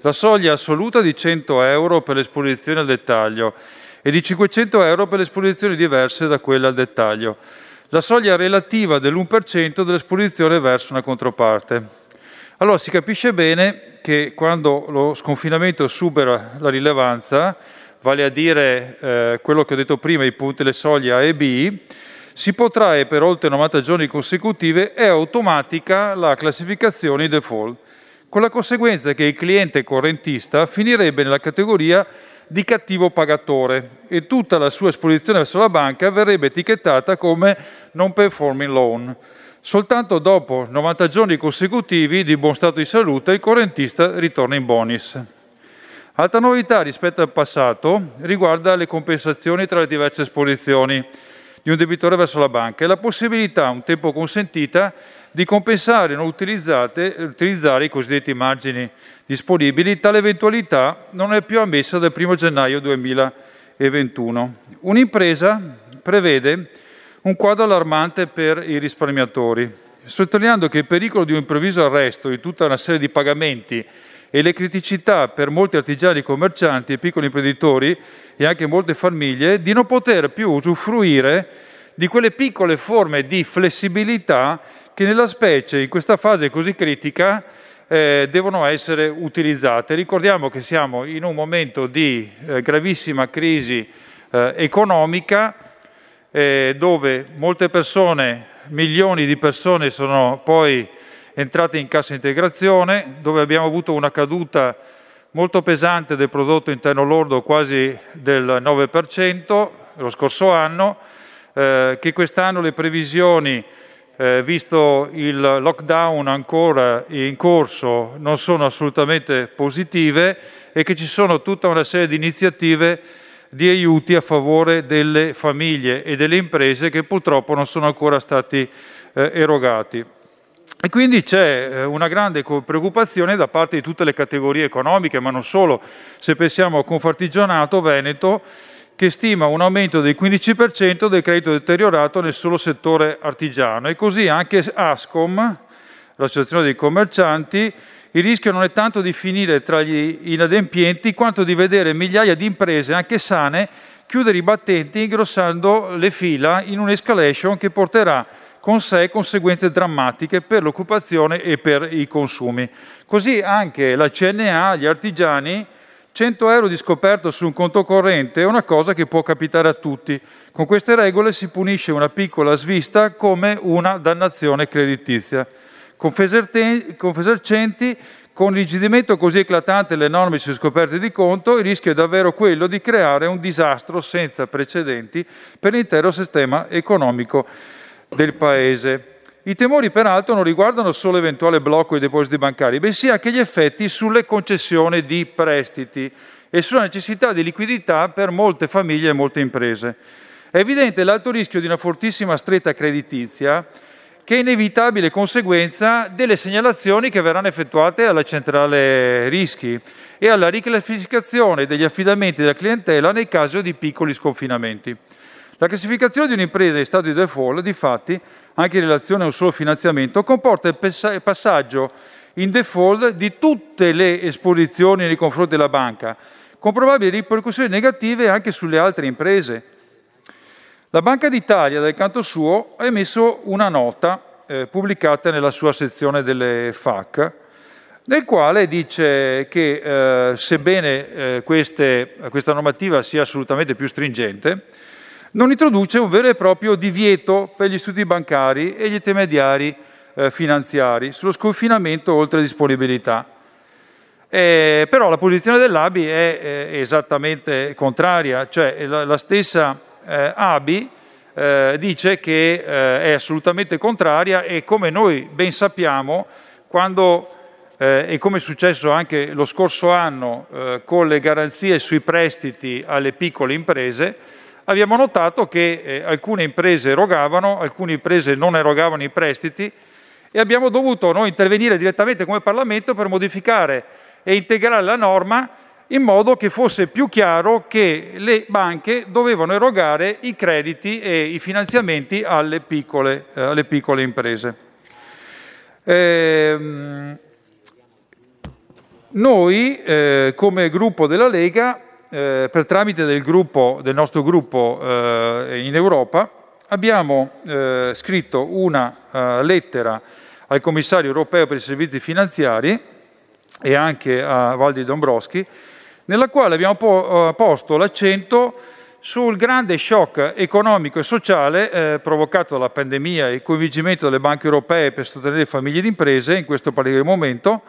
la soglia assoluta di 100 euro per l'esposizione al dettaglio e di 500 euro per le esposizioni diverse da quella al dettaglio la soglia relativa dell'1% dell'esposizione verso una controparte. Allora si capisce bene che quando lo sconfinamento supera la rilevanza, vale a dire eh, quello che ho detto prima, i punti, le soglie A e B, si protrae per oltre 90 giorni consecutive, è automatica la classificazione in default, con la conseguenza che il cliente correntista finirebbe nella categoria di cattivo pagatore e tutta la sua esposizione verso la banca verrebbe etichettata come non performing loan. Soltanto dopo 90 giorni consecutivi di buon stato di salute il correntista ritorna in bonus. Altra novità rispetto al passato riguarda le compensazioni tra le diverse esposizioni di un debitore verso la banca e la possibilità, un tempo consentita, di compensare e non utilizzare i cosiddetti margini disponibili. Tale eventualità non è più ammessa dal 1 gennaio 2021. Un'impresa prevede un quadro allarmante per i risparmiatori, sottolineando che il pericolo di un improvviso arresto di tutta una serie di pagamenti e le criticità per molti artigiani commercianti e piccoli imprenditori e anche molte famiglie di non poter più usufruire di quelle piccole forme di flessibilità che nella specie, in questa fase così critica, eh, devono essere utilizzate. Ricordiamo che siamo in un momento di eh, gravissima crisi eh, economica eh, dove molte persone, milioni di persone sono poi entrate in cassa integrazione, dove abbiamo avuto una caduta molto pesante del prodotto interno lordo, quasi del 9% lo scorso anno, eh, che quest'anno le previsioni, eh, visto il lockdown ancora in corso, non sono assolutamente positive e che ci sono tutta una serie di iniziative di aiuti a favore delle famiglie e delle imprese che purtroppo non sono ancora stati eh, erogati. E quindi c'è eh, una grande preoccupazione da parte di tutte le categorie economiche, ma non solo. Se pensiamo a Confartigianato Veneto, che stima un aumento del 15% del credito deteriorato nel solo settore artigiano. E così anche Ascom, l'associazione dei commercianti, il rischio non è tanto di finire tra gli inadempienti quanto di vedere migliaia di imprese, anche sane, chiudere i battenti ingrossando le fila in un'escalation che porterà con sé conseguenze drammatiche per l'occupazione e per i consumi. Così anche la CNA, gli artigiani, 100 euro di scoperto su un conto corrente è una cosa che può capitare a tutti. Con queste regole si punisce una piccola svista come una dannazione creditizia. Confesercenti, con l'ingidimento così eclatante delle norme sui scoperti di conto, il rischio è davvero quello di creare un disastro senza precedenti per l'intero sistema economico del Paese. I temori peraltro non riguardano solo l'eventuale blocco dei depositi bancari, bensì anche gli effetti sulle concessioni di prestiti e sulla necessità di liquidità per molte famiglie e molte imprese. È evidente l'alto rischio di una fortissima stretta creditizia che è inevitabile conseguenza delle segnalazioni che verranno effettuate alla centrale rischi e alla riclassificazione degli affidamenti della clientela nei casi di piccoli sconfinamenti. La classificazione di un'impresa in stato di default, difatti, anche in relazione a un solo finanziamento, comporta il passaggio in default di tutte le esposizioni nei confronti della banca, con probabili ripercussioni negative anche sulle altre imprese. La Banca d'Italia, dal canto suo, ha emesso una nota eh, pubblicata nella sua sezione delle FAC, nel quale dice che eh, sebbene eh, queste, questa normativa sia assolutamente più stringente, non introduce un vero e proprio divieto per gli istituti bancari e gli intermediari eh, finanziari sullo sconfinamento oltre disponibilità. Eh, però la posizione dell'ABI è eh, esattamente contraria, cioè la, la stessa eh, ABI eh, dice che eh, è assolutamente contraria e come noi ben sappiamo, quando e come è successo anche lo scorso anno con le garanzie sui prestiti alle piccole imprese, abbiamo notato che eh, alcune imprese erogavano, alcune imprese non erogavano i prestiti e abbiamo dovuto noi intervenire direttamente come Parlamento per modificare e integrare la norma in modo che fosse più chiaro che le banche dovevano erogare i crediti e i finanziamenti alle piccole, eh, alle piccole imprese. Eh, noi, come gruppo della Lega, eh, per tramite del, gruppo, del nostro gruppo eh, in Europa, abbiamo eh, scritto una lettera al commissario europeo per i servizi finanziari e anche a Valdi Dombrowski, nella quale abbiamo po- eh, posto l'accento sul grande shock economico e sociale eh, provocato dalla pandemia e il coinvolgimento delle banche europee per sostenere famiglie ed imprese in questo particolare momento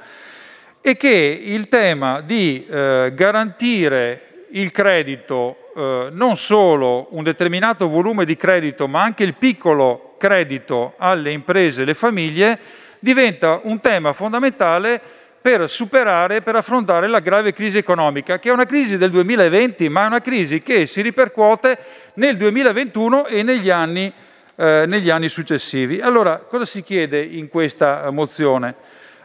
e che il tema di eh, garantire il credito, eh, non solo un determinato volume di credito, ma anche il piccolo credito alle imprese e alle famiglie, diventa un tema fondamentale per superare, per affrontare la grave crisi economica, che è una crisi del 2020, ma è una crisi che si ripercuote nel 2021 e negli anni, eh, negli anni successivi. Allora, cosa si chiede in questa mozione?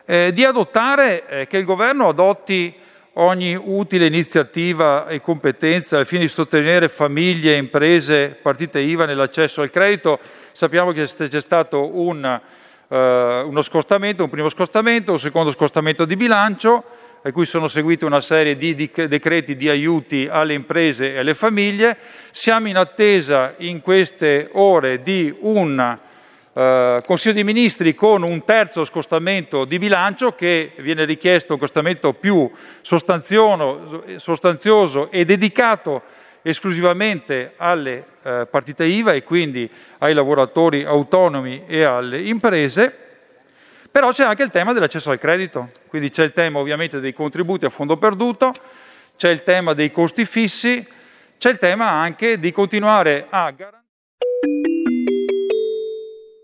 Eh, di adottare, eh, che il governo adotti ogni utile iniziativa e competenza al fine di sostenere famiglie, imprese, partite IVA nell'accesso al credito. Sappiamo che c'è stato un eh, uno scostamento, un primo scostamento, un secondo scostamento di bilancio, a cui sono seguite una serie di decreti di aiuti alle imprese e alle famiglie. Siamo in attesa in queste ore di un Uh, Consiglio dei Ministri con un terzo scostamento di bilancio che viene richiesto un scostamento più sostanzioso e dedicato esclusivamente alle eh, partite IVA e quindi ai lavoratori autonomi e alle imprese, però c'è anche il tema dell'accesso al credito, quindi c'è il tema ovviamente dei contributi a fondo perduto, c'è il tema dei costi fissi, c'è il tema anche di continuare a garantire.